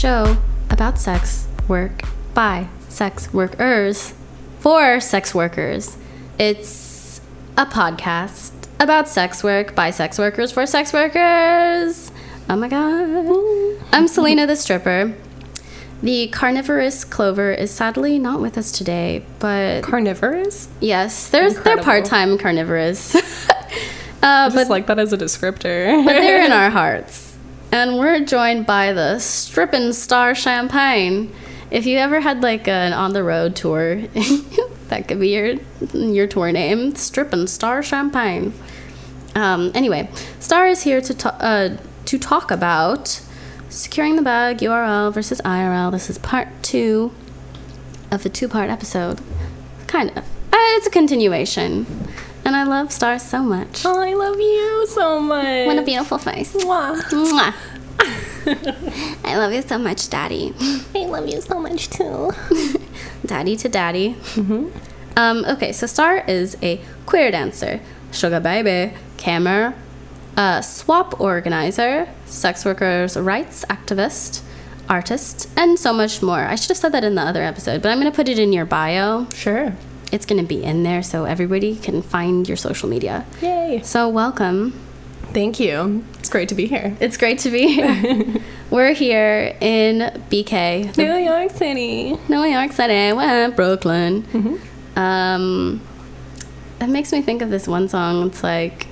show about sex work by sex workers for sex workers. It's a podcast about sex work by sex workers for sex workers. Oh my god. I'm Selena the stripper. The carnivorous Clover is sadly not with us today, but Carnivorous? yes, there's they're Incredible. part-time carnivorous. uh, Just but like that as a descriptor. but they're in our hearts. And we're joined by the Strippin' Starr Champagne. If you ever had like an on the road tour, that could be your your tour name, Strippin' Starr Champagne. Um, anyway, Starr is here to ta- uh, to talk about securing the bag URL versus IRL. This is part two of the two part episode. Kind of. Uh, it's a continuation. And I love Starr so much. Oh, I love you so much. What a beautiful face. Mwah. Mwah. I love you so much, Daddy. I love you so much too. Daddy to Daddy. Um, okay, so Starr is a queer dancer, sugar baby, camera, a SWOP organizer, sex workers' rights activist, artist, and so much more. I should have said that in the other episode, but I'm going to put it in your bio. Sure. It's going to be in there so everybody can find your social media. Yay. So, welcome. Thank you. It's great to be here. It's great to be here. We're here in BK, New York City. New York City, well, Brooklyn. Mm-hmm. Um, it makes me think of this one song. It's like,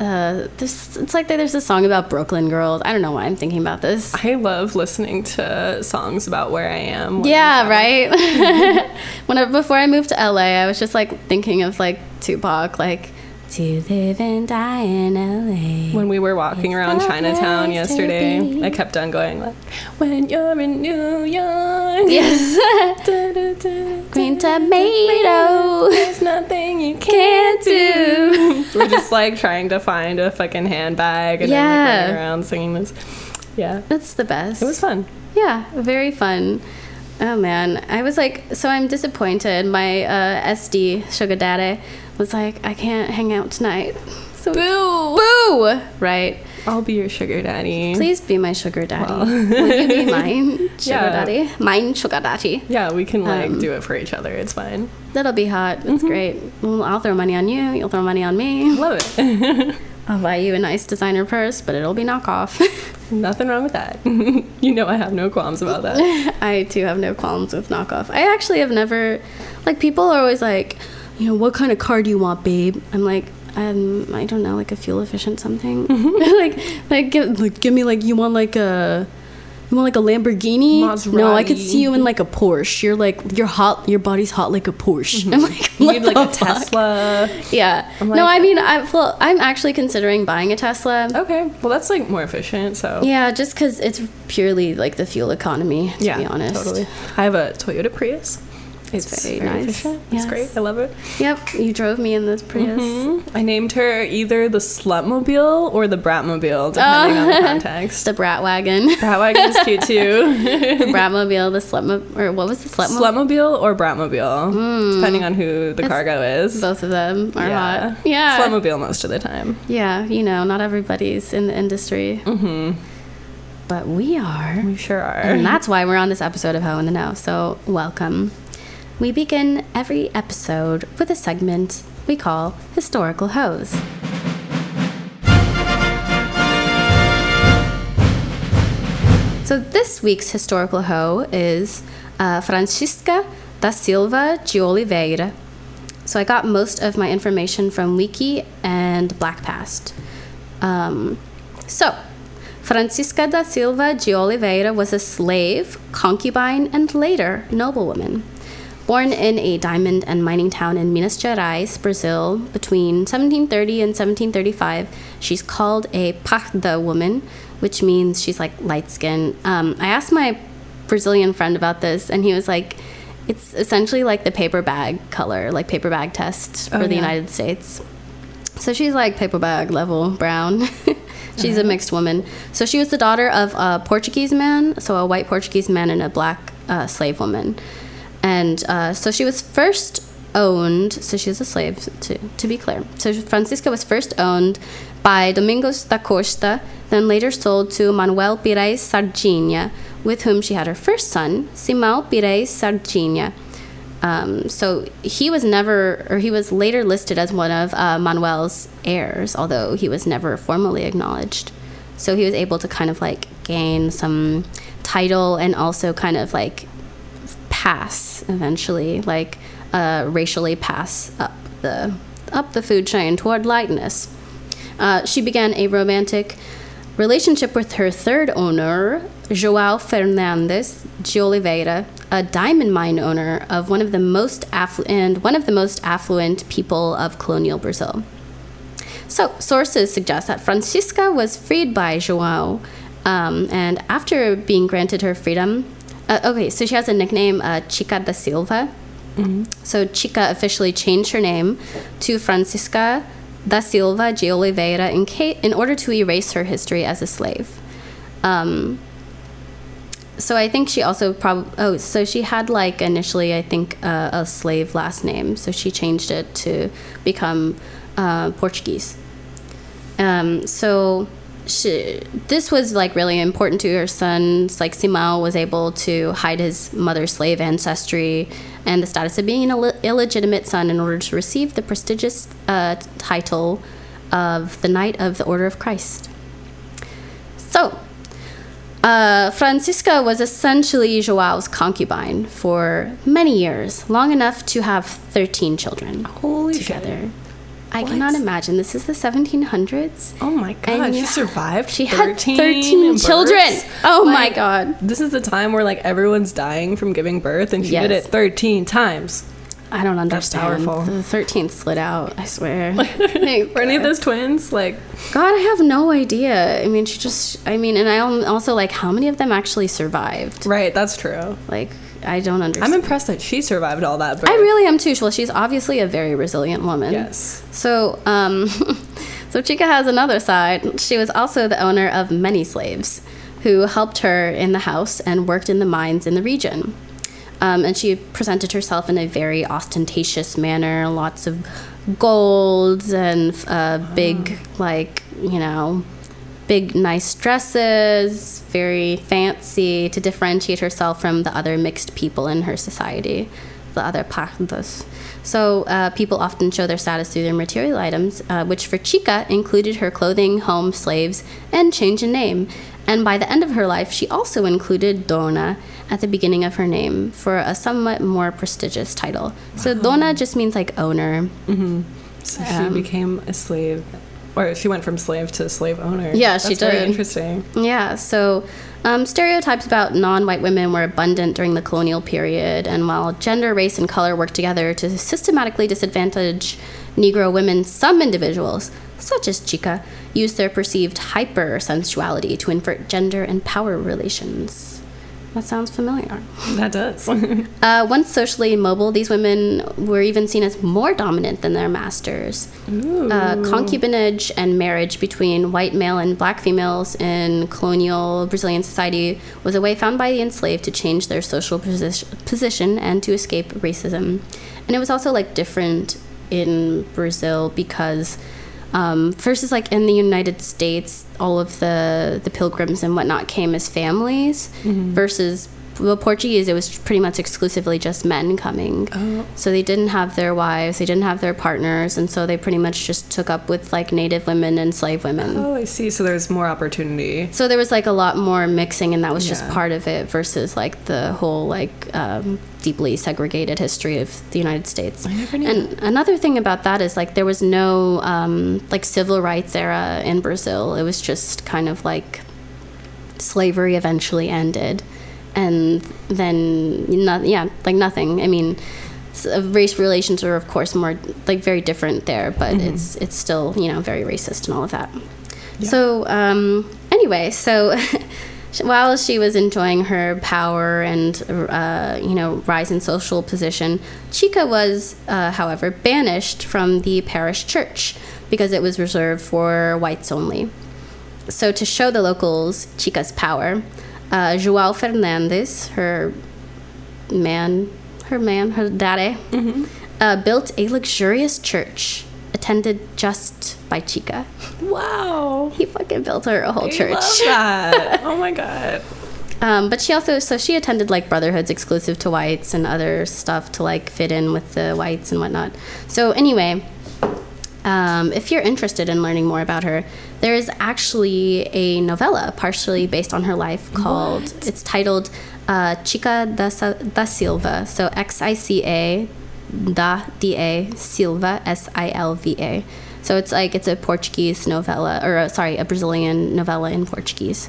uh, there's, it's like there's a song about Brooklyn girls. I don't know why I'm thinking about this. I love listening to songs about where I am. Yeah, I'm right. when I, before I moved to LA, I was just like thinking of like Tupac, like to live and die in LA. When we were walking around Chinatown yesterday. I kept on going like, "When you're in New York, Yes. da, da, da, Green tomato. There's nothing you Can't do. do." we're just like trying to find a fucking handbag and then like Yeah. running around singing this. Yeah, That's the best. it was fun. Yeah, very fun. Oh man, I was like, so I'm disappointed. My uh, SD sugar daddy was like, I can't hang out tonight. So Boo! boo, right? I'll be your sugar daddy. Please be my sugar daddy. Well. Will you be mine sugar Yeah. daddy? Mine sugar daddy. Yeah, we can like Um, do it for each other. It's fine. That'll be hot. That's great. Well, I'll throw money on you. You'll throw money on me. Love it. I'll buy you a nice designer purse, but it'll be knockoff. Nothing wrong with that. you know I have no qualms about that. I too have no qualms with knockoff. I actually have never, like, people are always like, you know, what kind of car do you want, babe? I'm like, um, I don't know, like a fuel efficient something. like, like, give, like, give me like, you want like a, you want like a Lamborghini? No, I could see you in like a Porsche. You're like, you're hot. Your body's hot like a Porsche. I'm like, You need like a fuck? Tesla. Yeah. I'm no, I mean, I'm well, I'm actually considering buying a Tesla. Okay, well that's like more efficient. So Yeah, just because it's purely like the fuel economy, to be honest. totally. I have a Toyota Prius. It's, very very, nice. efficient. Yes. It's great. I love it. Yep, you drove me in this Prius. Mhm. I named her either the Slutmobile or the Bratmobile, depending on the context. The Brat Wagon. Bratwagon is cute too. the Bratmobile, the Slutmo, or what was the Slutmobile? Slutmobile or Bratmobile, depending on who the It's- cargo is. Both of them are yeah. hot. Yeah. Slutmobile most of the time. Yeah, you know, not everybody's in the industry. Mm-hmm. But we are. We sure are. And that's why we're on this episode of Heaux in the Kneaux. So, welcome. We begin every episode with a segment we call Historical Hose. So, this week's historical hoe is uh, Francisca da Silva de Oliveira. So, I got most of my information from Wiki and BlackPast. Um, so, Francisca da Silva de Oliveira was a slave, concubine, and later noblewoman. Born in a diamond and mining town in Minas Gerais, Brazil, between 1730 and 1735, she's called a parda woman, which means she's like light skinned. Um, I asked my Brazilian friend about this, and he was like, it's essentially like the paper bag color, like paper bag test for Oh, the yeah. United States. So she's like paper bag level brown. she's a mixed woman. So she was the daughter of a Portuguese man, so a white Portuguese man and a black uh, slave woman. And uh, so she was first owned, so she was a slave, to, to be clear. So Francisca was first owned by Domingos da Costa, then later sold to Manuel Pires Sardinia, with whom she had her first son, Simão Pires Sardinia. Um, so he was never, or he was later listed as one of uh, Manuel's heirs, although he was never formally acknowledged. So he was able to kind of like gain some title and also kind of like pass eventually, like uh, racially pass up the up the food chain toward lightness. Uh, she began a romantic relationship with her third owner, João Fernandes de Oliveira, a diamond mine owner of one of the most afflu- and one of the most affluent people of colonial Brazil. So, sources suggest that Francisca was freed by João, um, and after being granted her freedom, uh, okay, so she has a nickname, uh, Chica da Silva. So, Chica officially changed her name to Francisca da Silva de Oliveira in, ca- in order to erase her history as a slave. Um, so I think she also probably oh so she had like initially I think uh, a slave last name so she changed it to become uh, Portuguese. Um, so she, this was like really important to her sons. Like Simão was able to hide his mother's slave ancestry and the status of being an Ill- illegitimate son in order to receive the prestigious uh, title of the Knight of the Order of Christ. So, uh, Francisca was essentially Joao's concubine for many years, long enough to have 13 children Holy shit. I What? cannot imagine. This is the 1700s. Oh my god, And she survived. She had 13 13 births? children. Oh my god. This is the time where like everyone's dying from giving birth, and she did it 13 times. I don't understand. powerful. The 13th slid out, I swear. Were any of those twins like? God, I have no idea. I mean, she just, I mean, and I also like, how many of them actually survived? Right, that's true. Like, I don't understand. I'm impressed that she survived all that. Birth. I really am too. Well, she's obviously a very resilient woman. Yes. So, um, so Chica has another side. She was also the owner of many slaves who helped her in the house and worked in the mines in the region. Um, and she presented herself in a very ostentatious manner, lots of golds and uh, big, like, you know, big, nice dresses, very fancy to differentiate herself from the other mixed people in her society, the other pardos. So uh, people often show their status through their material items, uh, which for Chica included her clothing, home, slaves, and change in name. And by the end of her life, she also included Dona at the beginning of her name for a somewhat more prestigious title. So Dona just means like owner. So she Um, became a slave, or she went from slave to slave owner. Yeah, she That's Very did. interesting. Yeah, so um, stereotypes about non white women were abundant during the colonial period, and while gender, race, and color worked together to systematically disadvantage Negro women, some individuals, such as Chica, used their perceived hypersensuality to invert gender and power relations. That sounds familiar. That does. Uh, once socially mobile, these women were even seen as more dominant than their masters. Uh, concubinage and marriage between white male and black females in colonial Brazilian society was a way found by the enslaved to change their social position, position and to escape racism. And it was also like different in Brazil because um, versus like in the United States, all of the the pilgrims and whatnot came as families. Versus the Portuguese, it was pretty much exclusively just men coming. Oh. So they didn't have their wives, they didn't have their partners, and so they pretty much just took up with like native women and slave women. oh, I see. So there's more opportunity. So there was like a lot more mixing, and that was just part of it versus like the whole like um, deeply segregated history of the United States. I never knew And another thing about that is like there was no um, like civil rights era in Brazil. It was just kind of like slavery eventually ended, and then no, yeah, like nothing. I mean. uh, Race relations are, of course, more like very different there, but it's it's still you know very racist and all of that. So um, anyway, so while she was enjoying her power and uh, you know rise in social position, Chica was, uh, however, banished from the parish church because it was reserved for whites only. So to show the locals Chica's power, uh, João Fernandes, her man, her man, her daddy, uh, built a luxurious church attended just by Chica. Wow. He fucking built her a whole I church. love that. oh my god. Um, but she also, so she attended like brotherhoods exclusive to whites and other stuff to like fit in with the whites and whatnot. So, anyway, um, if you're interested in learning more about her, there is actually a novella partially based on her life called, it's titled uh, Chica da, da Silva. So, X I C A da D A Silva, S I L V A. So, it's like, it's a Portuguese novella, or uh, sorry, a Brazilian novella in Portuguese.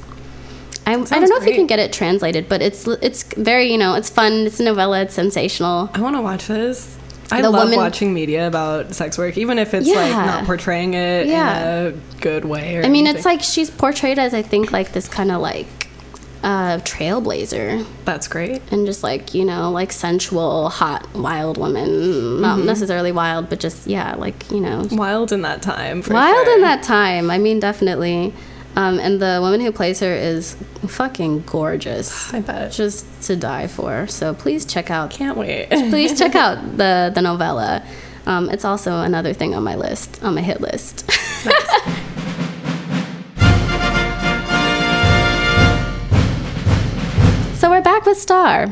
I, I don't know if you can get it translated, but it's it's very you know it's fun. It's a novella. It's sensational. I want to watch this. I The love woman- watching media about sex work, even if it's like not portraying it Yeah. in a good way. Or I mean, it's like she's portrayed as I think like this kind of like uh, trailblazer that's great. and just like you know like sensual, hot, wild woman. Not necessarily wild, but just yeah, like you know Wild in that time. For wild sure. in that time. I mean, definitely. Um, and the woman who plays her is fucking gorgeous, I bet. just to die for. So please check out Can't wait. please check out the the novella. Um, it's also another thing on my list, on my hit list. so we're back with Starr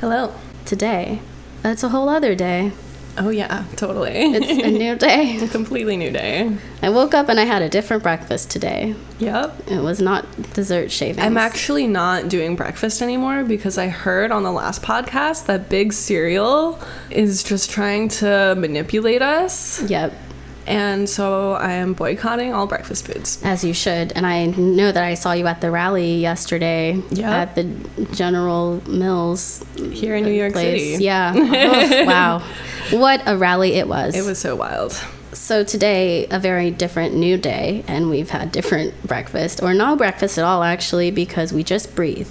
Hello. today. It's a whole other day. Oh yeah, totally. It's a new day. a completely new day. I woke up and I had a different breakfast today. Yep. It was not dessert shavings. I'm actually not doing breakfast anymore because I heard on the last podcast that Big Cereal is just trying to manipulate us. Yep, And so I am boycotting all breakfast foods. as you should. And I know that I saw you at the rally yesterday Yeah. at the General Mills Here in New York place. City. Yeah. Oh, wow. What a rally it was. It was so wild. So today, a very different new day, and we've had different breakfast, or no breakfast at all, actually, because we just breathe.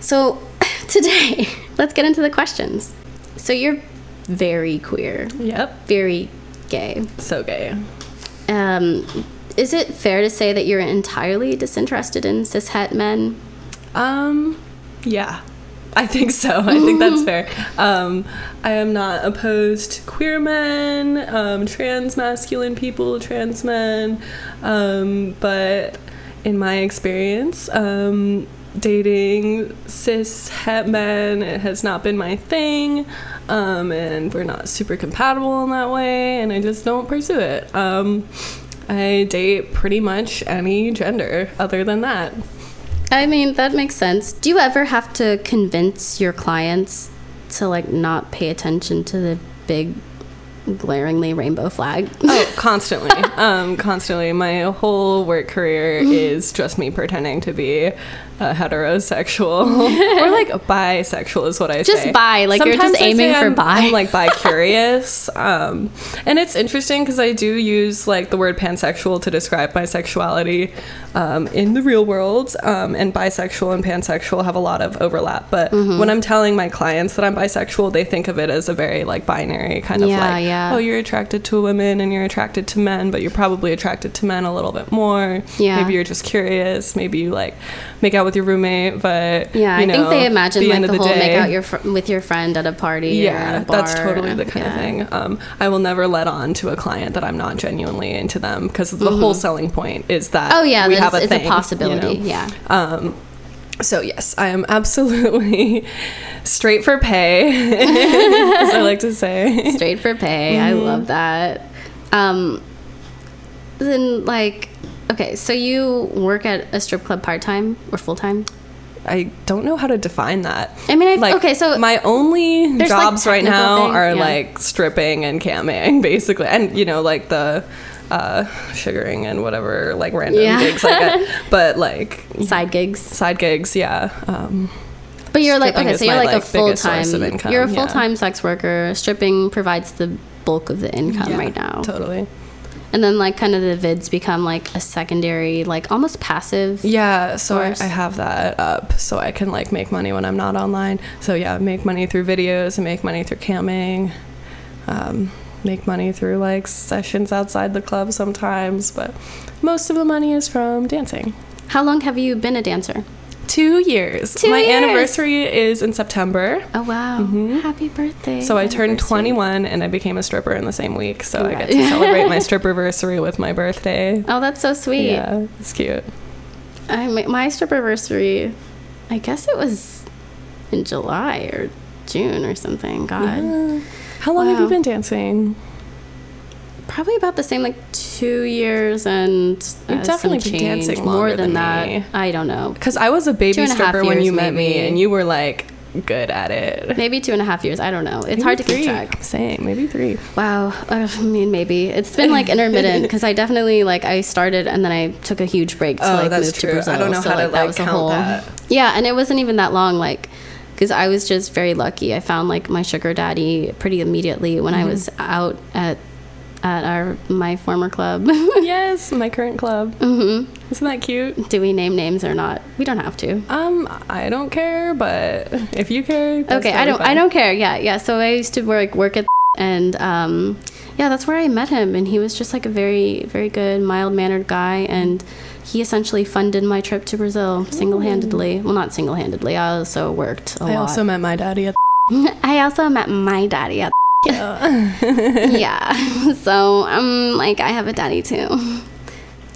So today, let's get into the questions. So you're very queer, Yep. very gay. So gay. Um, is it fair to say that you're entirely disinterested in cishet men? Um, yeah. I think so. I think that's fair. Um, I am not opposed to queer men, um, trans masculine people, trans men, um, but in my experience, um, dating cis het men it has not been my thing, um, and we're not super compatible in that way, and I just don't pursue it. Um, I date pretty much any gender other than that. I mean, that makes sense. Do you ever have to convince your clients to like not pay attention to the big glaringly rainbow flag? Oh, constantly. um, constantly. My whole work career is just me pretending to be a heterosexual or like a bisexual is what I Just say. Just bi, like you're just I aiming for I'm, bi. I'm like bi curious. um, and it's interesting because I do use like the word pansexual to describe my sexuality um, in the real world. Um, and bisexual and pansexual have a lot of overlap. But Mm-hmm. when I'm telling my clients that I'm bisexual, they think of it as a very like binary kind of Yeah, like, yeah. oh, you're attracted to women and you're attracted to men, but you're probably attracted to men a little bit more. Yeah. Maybe you're just curious. Maybe you like make out with your roommate, but Yeah, you I think they imagine the like the, whole make out your fr- with your friend at a party. yeah, a that's totally the kind Yeah. of thing. Um, I will never let on to a client that I'm not genuinely into them because the whole selling point is that Oh yeah, we have it's, a it's thing, a possibility. you know? Yeah. Um, so yes, I am absolutely straight for pay, as I like to say. Straight for pay. I love that. Um, then like, okay, so you work at a strip club part time or full time? I don't know how to define that. I mean, I like okay, so my only There's, like, jobs right now things, are yeah. like stripping and camming, basically, and you know, like the uh, sugaring and whatever, like random Yeah. gigs I get. But like side gigs. side gigs, yeah. Um, But you're like okay, so you're my, like, a full time. source of income, You're a full time sex worker. Stripping provides the bulk of the income yeah, right now, totally. And then like kind of the vids become like a secondary, like almost passive. Yeah, so I. I have that up so I can like make money when I'm not online. So yeah, make money through videos and make money through camming. Um, make money through like sessions outside the club sometimes, but most of the money is from dancing. How long have you been a dancer? Two years. Two my years. anniversary is in September. Oh wow! Mm-hmm. Happy birthday! So I turned 21 and I became a stripper in the same week. So I get to celebrate my stripper anniversary with my birthday. Oh, that's so sweet. Yeah, it's cute. I my, my strip anniversary, I guess it was in July or June or something. God, How long have you been dancing? Probably about the same, like two years and uh, definitely some change. dancing more than, than that. I don't know. Because I was a baby Two and a half stripper when you met me, and you were like good at it. Maybe two and a half years. I don't know. It's hard to Maybe keep track. Same, maybe three. Wow. I mean, maybe it's been like intermittent because I definitely like I started and then I took a huge break to Oh, like move true. to I Brazil. don't know so, how to, like, that like, a count whole. that. Yeah, and it wasn't even that long. Like, because I was just very lucky. I found like my sugar daddy pretty immediately when I Mm-hmm. was out at at our my former club. yes, my current club. hmm Isn't that cute? Do we name names or not? We don't have to. Um, I don't care, but if you care, okay, I don't. I don't care. Yeah, yeah. So I used to work work at and um, yeah, that's where I met him, and he was just like a very very good, mild mannered guy, and he essentially funded my trip to Brazil single handedly. Well, not single handedly. I also worked a I lot. I also met my daddy at. I also met my daddy at yeah. So I'm um, like I have a daddy too.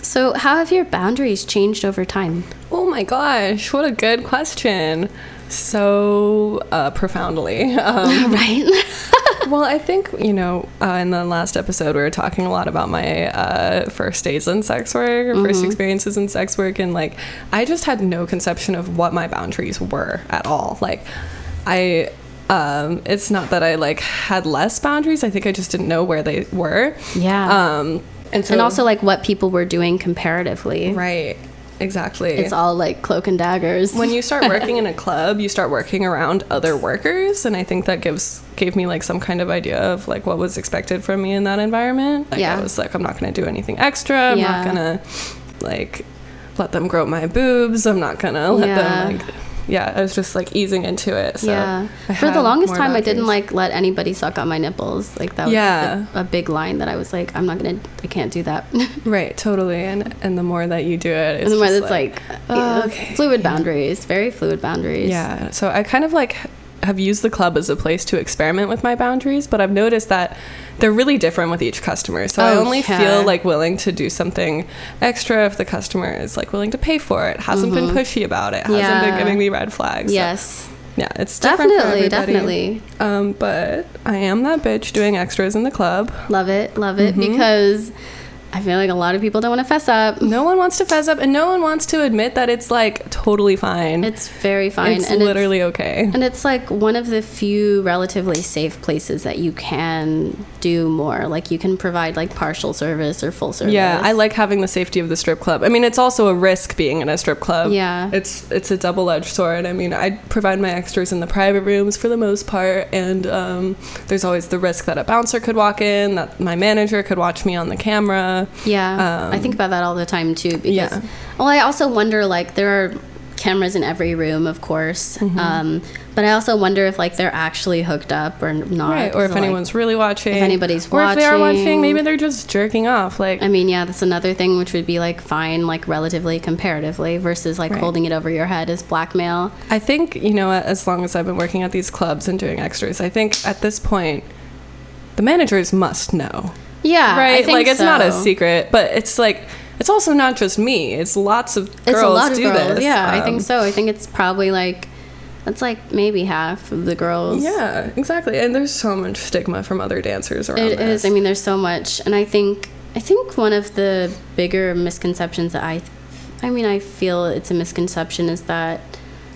So how have your boundaries changed over time? Oh my gosh, what a good question. So uh, profoundly. Um, right. well, I think, you know, uh, in the last episode, we were talking a lot about my uh, first days in sex work or first experiences in sex work. And, like, I just had no conception of what my boundaries were at all. Like, I. Um, it's not that I like had less boundaries. I think I just didn't know where they were. yeah. Um, and so and also like what people were doing comparatively. right, exactly. It's all like cloak and daggers. when you start working in a club, you start working around other workers, and I think that gives gave me like some kind of idea of like what was expected from me in that environment. Like Yeah. I was like, I'm not gonna do anything extra. I'm Yeah. not gonna like let them grow my boobs. I'm not gonna let Yeah. them like. Yeah, I was just like easing into it. So yeah. For the longest time, I didn't like let anybody suck on my nipples. Like that was Yeah. a, a big line that I was like, I'm not gonna, I can't do that. Right, totally. And and the more that you do it, and the more it's like, oh, yeah, okay. fluid boundaries, very fluid boundaries. Yeah. So I kind of like have used the club as a place to experiment with my boundaries, but I've noticed that they're really different with each customer. So I Oh, only yeah. feel like willing to do something extra if the customer is like willing to pay for it, hasn't been pushy about it, hasn't Mm-hmm. Yeah. been giving me red flags. So, Yes. yeah, it's different Definitely, definitely. Um, but I am that bitch doing extras in the club. Love it, love it. Mm-hmm. Because I feel like a lot of people don't want to fess up. No one wants to fess up, and no one wants to admit that it's like totally fine. It's very fine. It's and literally okay. And it's like one of the few relatively safe places that you can do more. Like you can provide like partial service or full service. Yeah, I like having the safety of the strip club. I mean, it's also a risk being in a strip club. Yeah. it's it's a double edged sword. I mean, I provide my extras in the private rooms for the most part, and um, there's always the risk that a bouncer could walk in, that my manager could watch me on the camera. Yeah, I Um, think about that all the time too. Because, Yeah. well, I also wonder like there are cameras in every room, of course, Mm-hmm. um, but I also wonder if like they're actually hooked up or not. Right, or if So, like, anyone's really watching, if anybody's or if they are watching, watching. maybe they're just jerking off. Like, I mean, yeah, that's another thing which would be like fine, like relatively comparatively, versus like Right. holding it over your head as blackmail. I think you know, as long as I've been working at these clubs and doing extras, I think at this point, the managers must know. Yeah, right like it's not a secret but it's like it's also not just me it's lots of girls It's a lot of do girls. this Yeah, I Um, think so. I think it's probably like that's like maybe half of the girls. yeah exactly and there's so much stigma from other dancers around It this. is. I mean, there's so much, and I think I think one of the bigger misconceptions that I, I mean, I feel it's a misconception is that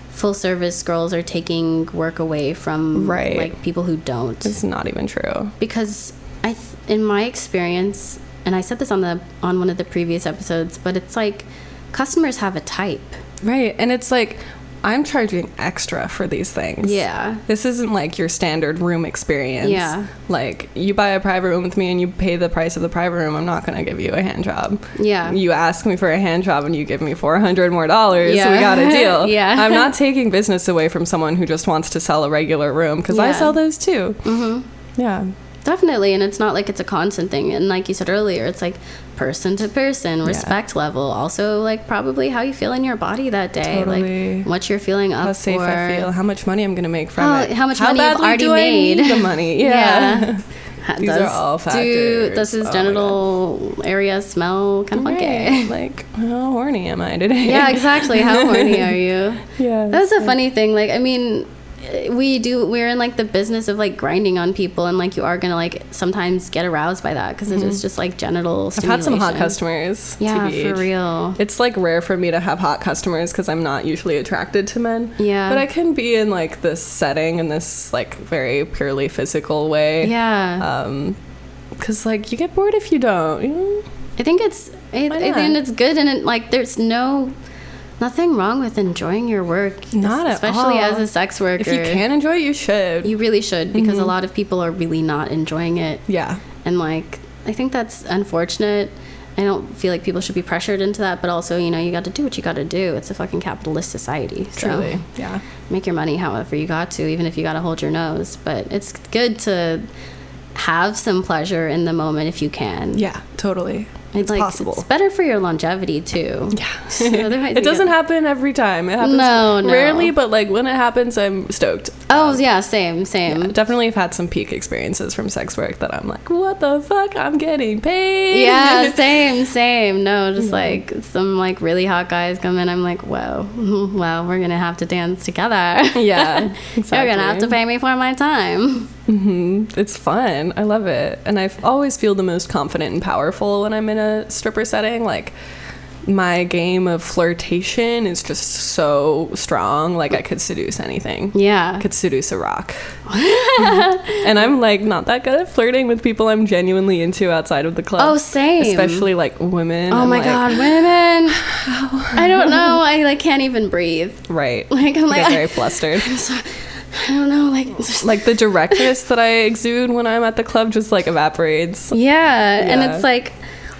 full service girls are taking work away from Right. like people who don't it's not even true because I, th- in my experience, and I said this on the on one of the previous episodes, but it's like customers have a type. right and it's like i'm charging extra for these things Yeah. this isn't like your standard room experience Yeah. like you buy a private room with me and you pay the price of the private room i'm not going to give you a hand job Yeah. you ask me for a hand job and you give me 400 more dollars Yeah. we got a deal Yeah. i'm not taking business away from someone who just wants to sell a regular room because i sell those too mm-hmm. yeah Definitely, and it's not like it's a constant thing. And like you said earlier, it's like person to person, respect level. Also, like probably how you feel in your body that day, Totally. like what you're feeling up for. How safe for. I feel, how much money I'm gonna make from How- it, how much money you've already do made. the money. Yeah. Ha- These are all Do, factors. does his Oh genital area smell kind of funky? Like, how horny am I today? yeah, exactly. How horny are you? Yeah. That's a funny thing. Like, I mean, we do. We're in like the business of like grinding on people, and like you are gonna like sometimes get aroused by that because it's just like genital. Mm-hmm. I've had some hot customers. Yeah, TBH. for real. It's like rare for me to have hot customers because I'm not usually attracted to men. Yeah. But I can be in like this setting in this like very purely physical way. Yeah, Um, because like you get bored if you don't. You know? I think it's. I, I think it's good, and it, like there's no. Nothing wrong with enjoying your work, Not at especially all. as a sex worker. If you can enjoy it, you should. you really should because Mm-hmm. a lot of people are really not enjoying it. yeah. and like i think that's unfortunate i don't feel like people should be pressured into that but also you know you got to do what you got to do it's a fucking capitalist society so Truly. Yeah. make your money however you got to even if you got to hold your nose but it's good to have some pleasure in the moment if you can Yeah. Totally. It's It's possible. it's better for your longevity too Yeah. Otherwise it doesn't happen every time. It happens No, no. rarely, but like when it happens, I'm stoked. oh um, yeah same same Definitely have had some peak experiences from sex work that I'm like, what the fuck? I'm getting paid. yeah, same, same. No, just like some like really hot guys come in. I'm like, whoa, well, we're gonna have to dance together. Yeah, You're gonna have to pay me for my time. Hmm It's fun. I love it. And I always feel the most confident and powerful when I'm in a stripper setting. Like, my game of flirtation is just so strong. Like, I could seduce anything. I Yeah. could seduce a rock. and I'm like not that good at flirting with people I'm genuinely into outside of the club. Oh, same. Especially like women. Oh I'm my like, god, women! I don't know. I like can't even breathe. Right. Like I'm I like get I, very flustered. I don't know. Like like the directness that I exude when I'm at the club just like evaporates. yeah, and it's like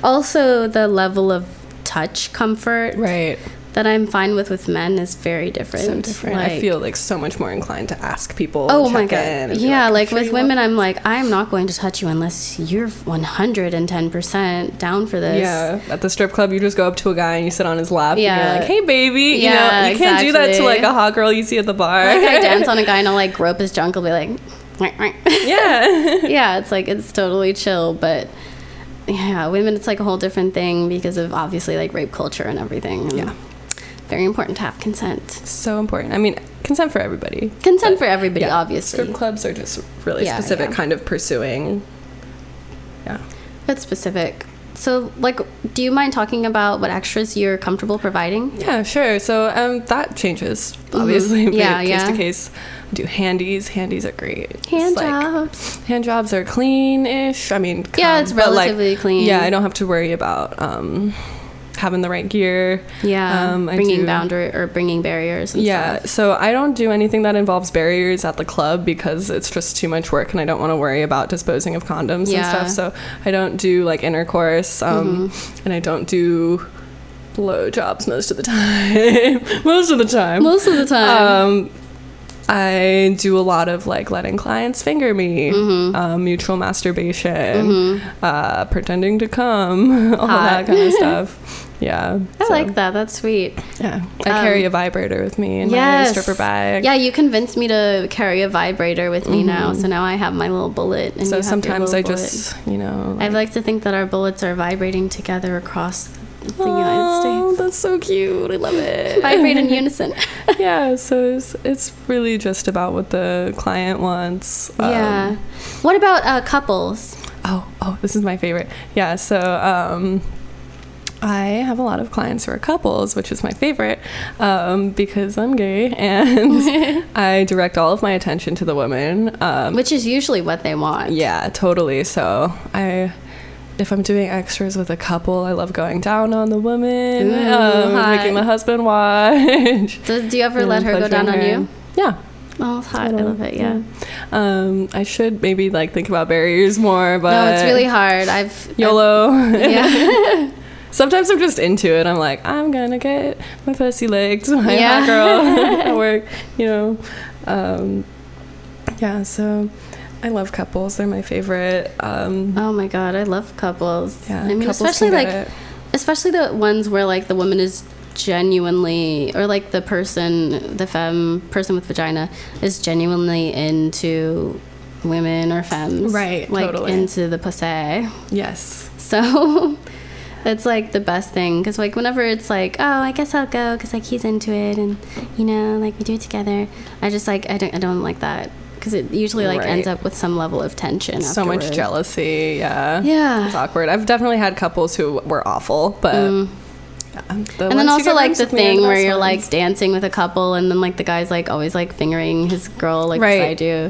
also the level of touch comfort Right. That I'm fine with with men is very different. So different. I feel like so much more inclined to ask people. Oh my god. Yeah, like sure with women I'm like I'm not going to touch you unless you're 110% down for this. Yeah, at the strip club, you just go up to a guy and you sit on his lap. Yeah. and you're like, "Hey, baby," you Yeah, know, you can't do that to like a hot girl you see at the bar. Like I dance on a guy and I'll like grope his junk, I'll be like yeah, yeah, it's like it's totally chill, but yeah, women it's like a whole different thing because of obviously like rape culture and everything. and Yeah. Very important to have consent. so important. I mean, consent for everybody. Consent for everybody, yeah, obviously. Strip clubs are just really Yeah, specific, yeah. kind of pursuing. Yeah. That's specific. So, like, do you mind talking about what extras you're comfortable providing? Yeah, sure. So um, that changes obviously Mm-hmm. Yeah, case yeah. to case. I do handies. Handies are great. Hand like- jobs. Hand jobs are clean-ish. I mean, Yeah, it's but, like, relatively clean. Yeah, I don't have to worry about um, having the right gear. Yeah, Um, bringing do- boundary or bringing barriers. And Yeah, stuff. so I don't do anything that involves barriers at the club because it's just too much work and I don't want to worry about disposing of condoms Yeah. Mm-hmm. and stuff. So I don't do like intercourse um, and I don't do blow jobs most of the time. most of the time. most of the time. Um, I do a lot of like letting clients finger me, Mm-hmm. um, mutual masturbation, uh, pretending to come, all that kind of stuff. Yeah, I so, like that. That's sweet. Yeah, I Um, carry a vibrator with me in yes. my stripper bag. Yeah, you convinced me to carry a vibrator with me now, so now I have my little bullet. And Mm-hmm. so you have your sometimes I little just, you know, bullet. I like to think that our bullets are vibrating together across the oh, United States. Oh that's so cute. I love it. Vibrate in unison. yeah, so it's, it's really just about what the client wants. Um, yeah. What about uh, couples? Oh, oh, this is my favorite. Yeah, so um, I have a lot of clients who are couples, which is my favorite um, because I'm gay and I direct all of my attention to the woman. Um, Which is usually what they want. yeah, totally. So I. If I'm doing extras with a couple, I love going down on the woman, Ooh, um, making the husband watch. Does, do you ever let her go down on you? Yeah, Oh, it's hot. I Totally, love it. Yeah. Um, I should maybe like think about barriers more, but no, it's really hard. I've YOLO. I've- yeah. Sometimes I'm just into it. I'm like, I'm gonna get my pussy licked, my Yeah. hot girl at work, you know. Um, yeah, so I love couples. They're my favorite. Um, Oh my god, I love couples. Yeah, I mean, especially like, it. especially the ones where like the woman is genuinely, or like the person, the femme person with vagina is genuinely into women or femmes, Right, Like totally. into the pussy. yes. So. It's like the best thing because like whenever it's like oh I guess I'll go because like he's into it and you know like we do it together I just like I don't I don't like that because it usually like ends up with some level of tension So much jealousy. Yeah. Yeah. It's awkward. I've definitely had couples who were awful, but. yeah, the Mm. and then also like the with me are thing where you're like dancing with a couple and then like the guy's like always like fingering his girl like Right. beside you.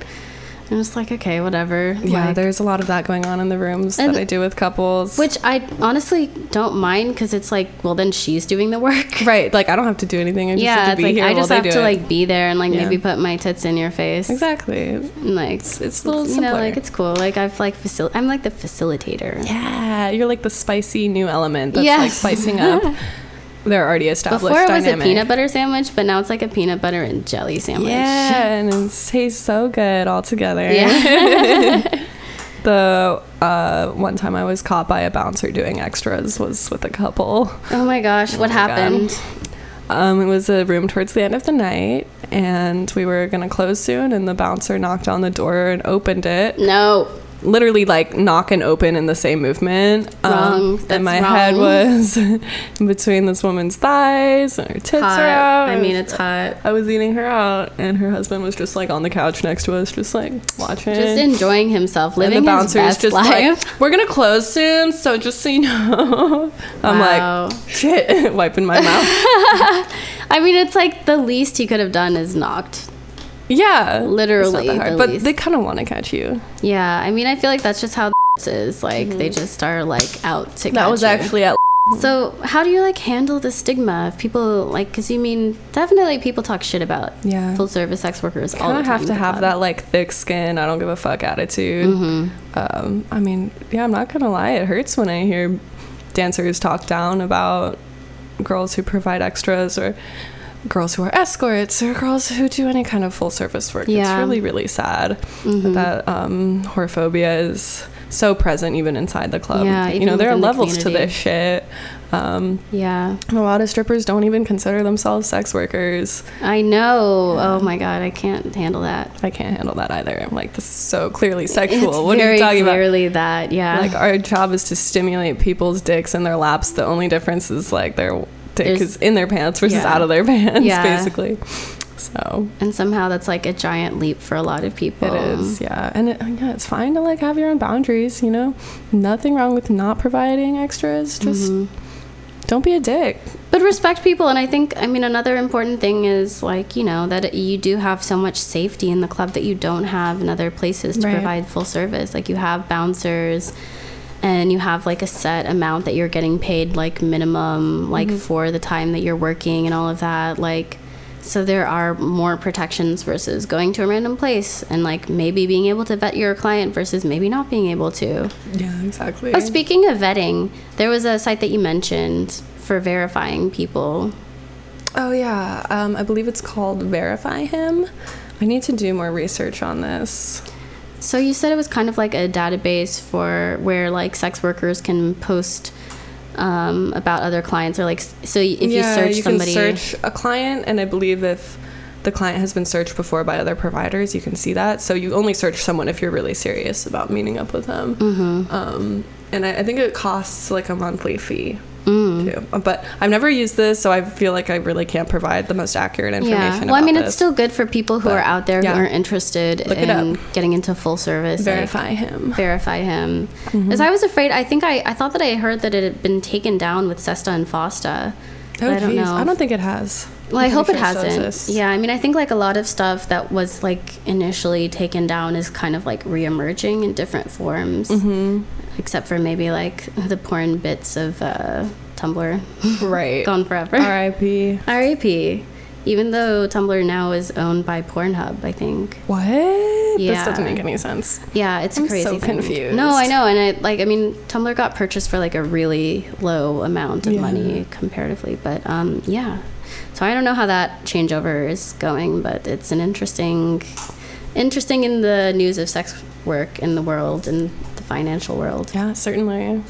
I'm just like okay whatever. Yeah, like, there's a lot of that going on in the rooms that I do with couples. which I honestly don't mind because it's like well then she's doing the work. right, like I don't have to do anything. I just yeah, have to it's be like here I just have to like be there and like Yeah. maybe put my tits in your face. exactly. And, like It's, it's a little you know like it's cool. Like I've like facil- I'm like the facilitator. yeah, you're like the spicy new element that's like spicing up their already established Before it was dynamic. a peanut butter sandwich, but now it's like a peanut butter and jelly sandwich. Yeah, and it tastes so good all together. Yeah. the uh, one time I was caught by a bouncer doing extras was with a couple. oh my gosh, what my happened? Um, it was a room towards the end of the night, and we were gonna close soon. And the bouncer knocked on the door and opened it, No. Literally like knock and open in the same movement. Um, and my head was in between this woman's thighs, and her tits Hot. are out. I mean, it's hot. I was eating her out, and her husband was just like on the couch next to us, just like watching. Just enjoying himself, and living the his best just life. like, "We're gonna close soon, so just so you know." I'm Wow. like, "Shit," wiping my mouth. I mean, it's like the least he could have done is knocked. Yeah, Literally, it's not that hard, the but least. they kind of want to catch you. Yeah, I mean, I feel like that's just how is. Like they just are like out to. Mm-hmm. That was you. actually at. So how do you like handle the stigma of people like? Because you mean definitely people talk shit about Yeah. full service sex workers all the time. have to have that like thick skin. I don't give a fuck attitude. Mm-hmm. Um, I mean, yeah, I'm not gonna lie. It hurts when I hear dancers talk down about girls who provide extras or girls who are escorts or girls who do any kind of full service work. It's really, really sad Mhm. that um, whorephobia is so present even inside the club. Yeah, you know, there are the levels to this shit. Um, Yeah, a lot of strippers don't even consider themselves sex workers. I know. Oh my god, I can't handle that. I can't handle that either. I'm like, this is so clearly sexual. It's what are you talking about? clearly that. Yeah. Like our job is to stimulate people's dicks in their laps. The only difference is like their There's- is in their pants versus Yeah. out of their pants, Yeah. basically. So and somehow that's like a giant leap for a lot of people. it is, yeah. And it, yeah, it's fine to like have your own boundaries. You know, nothing wrong with not providing extras. Just Mhm. don't be a dick. But respect people, and I think I mean another important thing is like you know that you do have so much safety in the club that you don't have in other places to Right. provide full service. Like you have bouncers, and you have like a set amount that you're getting paid like minimum like Mm-hmm. for the time that you're working and all of that. Like so there are more protections versus going to a random place and like maybe being able to vet your client versus maybe not being able to. Yeah, exactly. Oh, speaking of vetting, there was a site that you mentioned for verifying people. Oh yeah, um, I believe it's called Verify Him. I need to do more research on this. So you said it was kind of like a database for where like sex workers can post um, about other clients or like so if yeah, you search you somebody can search a client, and I believe if the client has been searched before by other providers, you can see that. So you only search someone if you're really serious about meeting up with them. Mhm. Um, and I, I think it costs like a monthly fee. Too. But I've never used this, so I feel like I really can't provide the most accurate information. Yeah. Well, I mean, this. it's still good for people who But, are out there yeah. who are interested Look in getting into full service. like, verify him. verify him. Mm-hmm. As I was afraid, I think I, I thought that I heard that it had been taken down with Sesta and Fosta. Oh, I don't geez. know. I don't think it has. Well, I I'm hope it sure still hasn't. Yeah, I mean, I think like a lot of stuff that was like initially taken down is kind of like reemerging in different forms, Mm-hmm. except for maybe like the porn bits of uh, Tumblr Right. gone forever. R.I.P. R.I.P. Even though Tumblr now is owned by Pornhub, I think. What? Yeah. This doesn't make any sense. Yeah, it's I'm crazy. so thing. confused. No, I know, and I like. I mean, Tumblr got purchased for like a really low amount of Yeah. money comparatively, but um, yeah. So I don't know how that changeover is going, but it's an interesting interesting in the news of sex work in the world and the financial world. Yeah, certainly.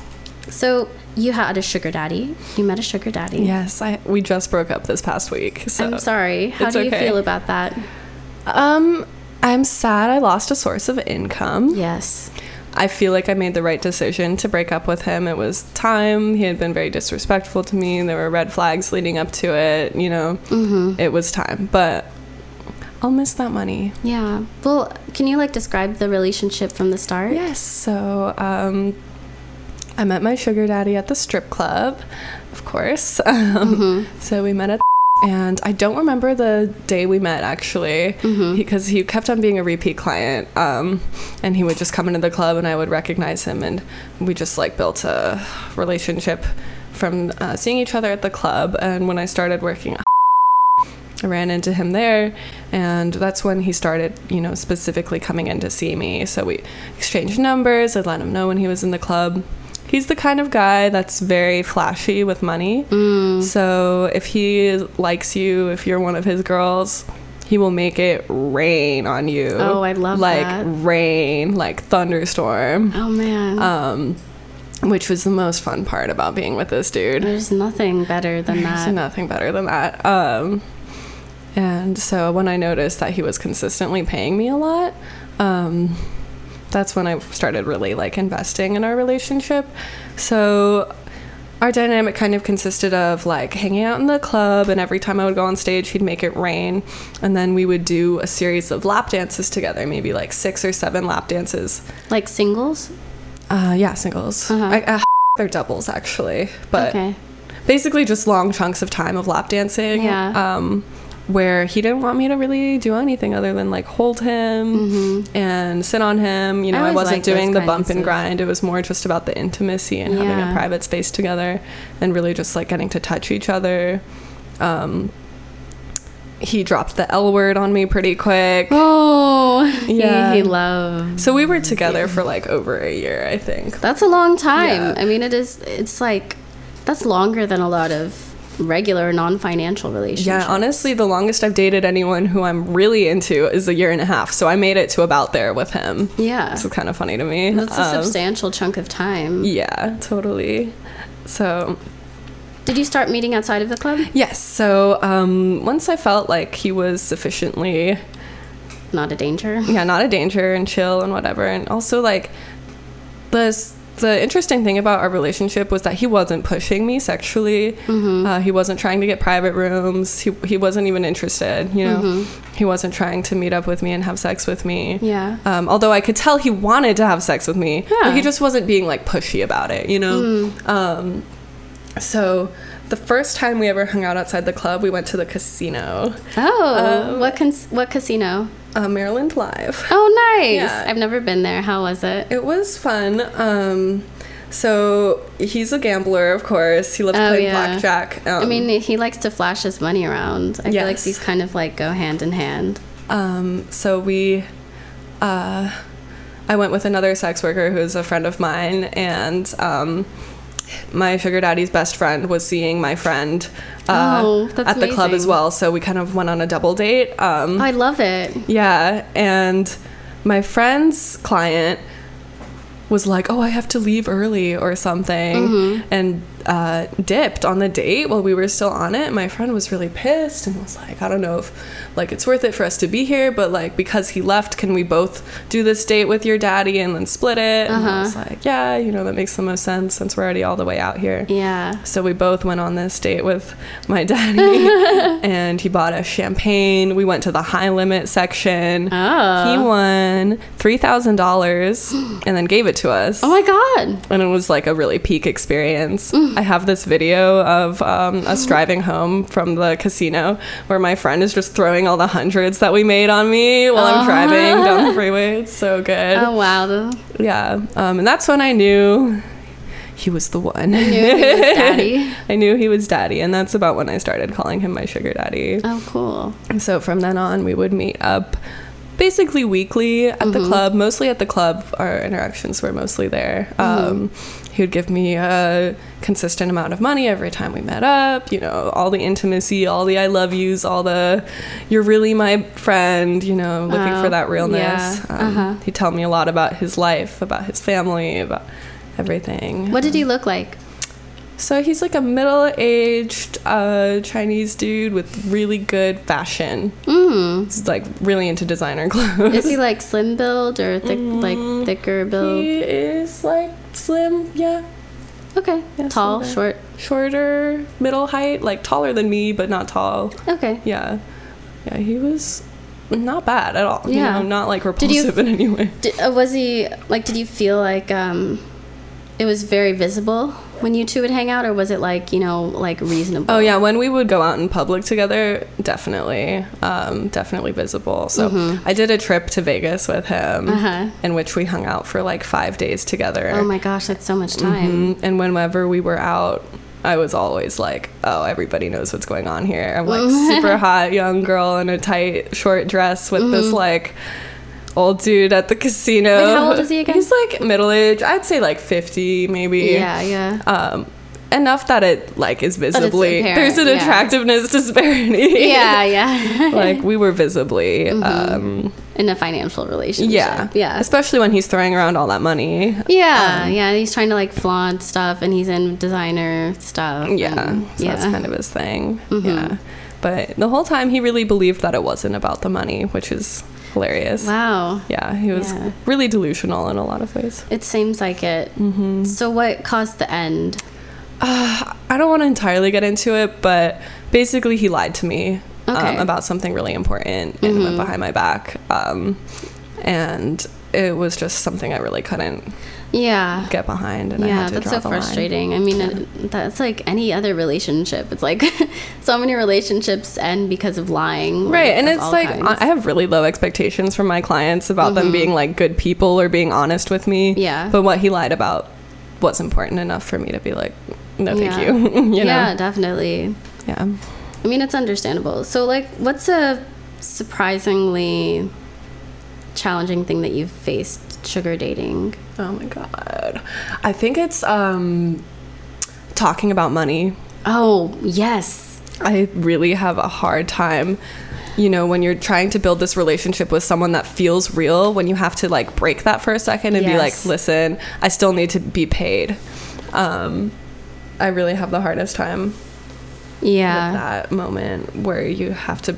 So you had a sugar daddy. You met a sugar daddy. Yes, I we just broke up this past week. So I'm sorry. How do you okay. feel about that? Um, I'm sad I lost a source of income. Yes. I feel like I made the right decision to break up with him. It was time. He had been very disrespectful to me. There were red flags leading up to it. You know, Mm-hmm. it was time. But I'll miss that money. Yeah. Well, can you like describe the relationship from the start? Yes. So um, I met my sugar daddy at the strip club, of course. Um, So we met at and I don't remember the day we met actually because he kept on being a repeat client um, and he would just come into the club and I would recognize him and we just like built a relationship from uh, seeing each other at the club and when I started working I ran into him there, and that's when he started, you know, specifically coming in to see me. So we exchanged numbers. I'd let him know when he was in the club. He's the kind of guy that's very flashy with money. Mm. So if he likes you, if you're one of his girls, he will make it rain on you. Oh, I love like that. rain, like thunderstorm. Oh man. Um, which was the most fun part about being with this dude. There's nothing better than There's that. nothing better than that. Um, and so when I noticed that he was consistently paying me a lot, um, that's when I started really like investing in our relationship. So our dynamic kind of consisted of like hanging out in the club, and every time I would go on stage, he'd make it rain. And then we would do a series of lap dances together, maybe like six or seven lap dances. Like singles? Uh, yeah, singles. Uh-huh. I, uh, they're doubles actually, but okay. basically just long chunks of time of lap dancing. Yeah. Um, where he didn't want me to really do anything other than like hold him and sit on him. You know, Mm-hmm. I I, wasn't doing the bump and grind. It was more just about the intimacy and having a private space together and really just like getting to touch each other. Um, he dropped the L word on me pretty quick. Oh, Yeah. he, he loves. So we were together for like over a year, I think. That's a long time. Yeah. I mean, it is. It's like that's longer than a lot of regular non-financial relationships. Yeah, honestly, the longest I've dated anyone who I'm really into is a year and a half. So I made it to about there with him. Yeah, This is kind of funny to me. that's a Um, substantial chunk of time. Yeah, totally. So, Did you start meeting outside of the club? yes. So, um, once I felt like he was sufficiently, Not a danger. yeah, not a danger and chill and whatever, and also like the the interesting thing about our relationship was that he wasn't pushing me sexually. Mm-hmm. Uh, he wasn't trying to get private rooms. He he wasn't even interested. You know, Mm-hmm. he wasn't trying to meet up with me and have sex with me. Yeah. Um, although I could tell he wanted to have sex with me, Yeah. but he just wasn't being like pushy about it, you know. Mm. Um, so the first time we ever hung out outside the club, we went to the casino, Oh, Um, what cons- what casino? Uh, Maryland Live. Oh, nice. Yeah. I've never been there. How was it? It was fun. Um, so he's a gambler, of course. He loves Oh, playing yeah. blackjack. Um, I mean, he likes to flash his money around. I feel like these kind of like go hand in hand. Um, so we, uh, I went with another sex worker who's a friend of mine, and um, my sugar daddy's best friend was seeing my friend uh, Oh, at the club as well. So we kind of went on a double date. Um, I love it. yeah, and my friend's client was like, "Oh, I have to leave early or something," Mm-hmm. and uh, dipped on the date while we were still on it. My friend was really pissed and was like, "I don't know if like it's worth it for us to be here, but like because he left, can we both do this date with your daddy and then split it?" And I was Uh-huh. like, "Yeah, you know that makes the most sense since we're already all the way out here." Yeah. So we both went on this date with my daddy, and he bought us champagne. We went to the high limit section. Oh. He won three thousand dollars and then gave it to us. Oh my god. and it was like a really peak experience. I have this video of um, us driving home from the casino where my friend is just throwing all the hundreds that we made on me while I'm driving down the freeway. It's so good. Oh wow. Yeah, um, and that's when I knew he was the one. I knew he was daddy. I knew he was daddy, and that's about when I started calling him my sugar daddy. Oh cool. And so from then on, we would meet up basically weekly at Mm-hmm. the club. Mostly at the club, our interactions were mostly there. Um, he would give me a consistent amount of money every time we met up. You know, all the intimacy, all the I love yous, all the you're really my friend. You know, looking Oh, for that realness. yeah, Um, uh-huh. He'd tell me a lot about his life, about his family, about everything. What did he look like? So he's like a middle-aged uh, Chinese dude with really good fashion. Mm. He's like really into designer clothes. Is he like slim build or thick, Mm, like thicker build? He is like slim, yeah, Okay. Yeah, Tall, slim short. shorter, middle height, like taller than me, but not tall. Okay. Yeah, yeah, he was not bad at all. Yeah. you know, not like Did you- repulsive in any way. Did, uh, was he like? Did you feel like um, it was very visible when you two would hang out, or was it like you know like reasonable? Oh yeah, when we would go out in public together, definitely, um, definitely visible. So I did a trip to Vegas with him, Mm-hmm. Uh-huh. in which we hung out for like five days together. Oh my gosh, that's so much time. Mhm. And whenever we were out, I was always like, "Oh, everybody knows what's going on here." I'm like super hot young girl in a tight short dress with this like old dude at the casino. Wait, how old is he again? He's like middle age. I'd say like 50 maybe. Yeah, yeah. Um, enough that it like is visibly there's an yeah. attractiveness disparity. yeah, yeah. like we were visibly Mm-hmm. um In a financial relationship. yeah Yeah. especially when he's throwing around all that money Yeah, Um, yeah. He's trying to like flaunt stuff, and he's in designer stuff. Yeah, and- so that's kind of his thing. Mm-hmm. Yeah, but the whole time he really believed that it wasn't about the money, which is hilarious. Wow. Yeah, he was Yeah. really delusional in a lot of ways. It seems like it. Mm-hmm. So, what caused the end? Uh, I don't want to entirely get into it, but basically he lied to me Okay. Mm-hmm. um, about something really important and went behind my back. Um, and it was just something I really couldn't Yeah. get behind, and I Yeah, that's so the line. frustrating. I mean, it, that's like any other relationship. It's like so many relationships end because of lying. Right, like, and it's like kinds. Mm-hmm. I have really low expectations from my clients about them being like good people or being honest with me. Yeah. But what he lied about was important enough for me to be like, no, thank Yeah. you. you yeah, definitely. Yeah. I mean, it's understandable. So, like, what's a surprisingly challenging thing that you've faced sugar dating? Oh my god. I think it's um talking about money. Oh, yes. I really have a hard time you know when you're trying to build this relationship with someone that feels real when you have to like break that for a second and be like listen i still need to be paid um i really have the hardest time Yeah. with that moment where you have to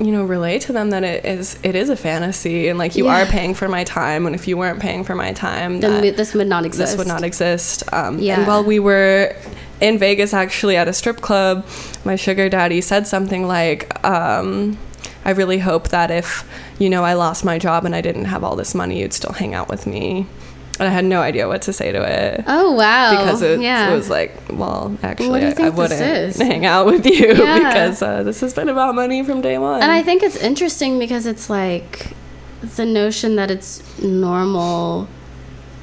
you know relay to them that it is it is a fantasy and like you Yeah. are paying for my time and if you weren't paying for my time Then we- this would not exist. this would not exist um, Yeah. and while we were in vegas actually at a strip club my sugar daddy said something like um, i really hope that if you know i lost my job and i didn't have all this money you'd still hang out with me and i had no idea what to say to it Oh, wow. because it, yeah. it was like, well, actually, What do you I, I wouldn't hang out with you Yeah. because uh, this has been about money from day one. And I think it's interesting because it's like the notion that it's normal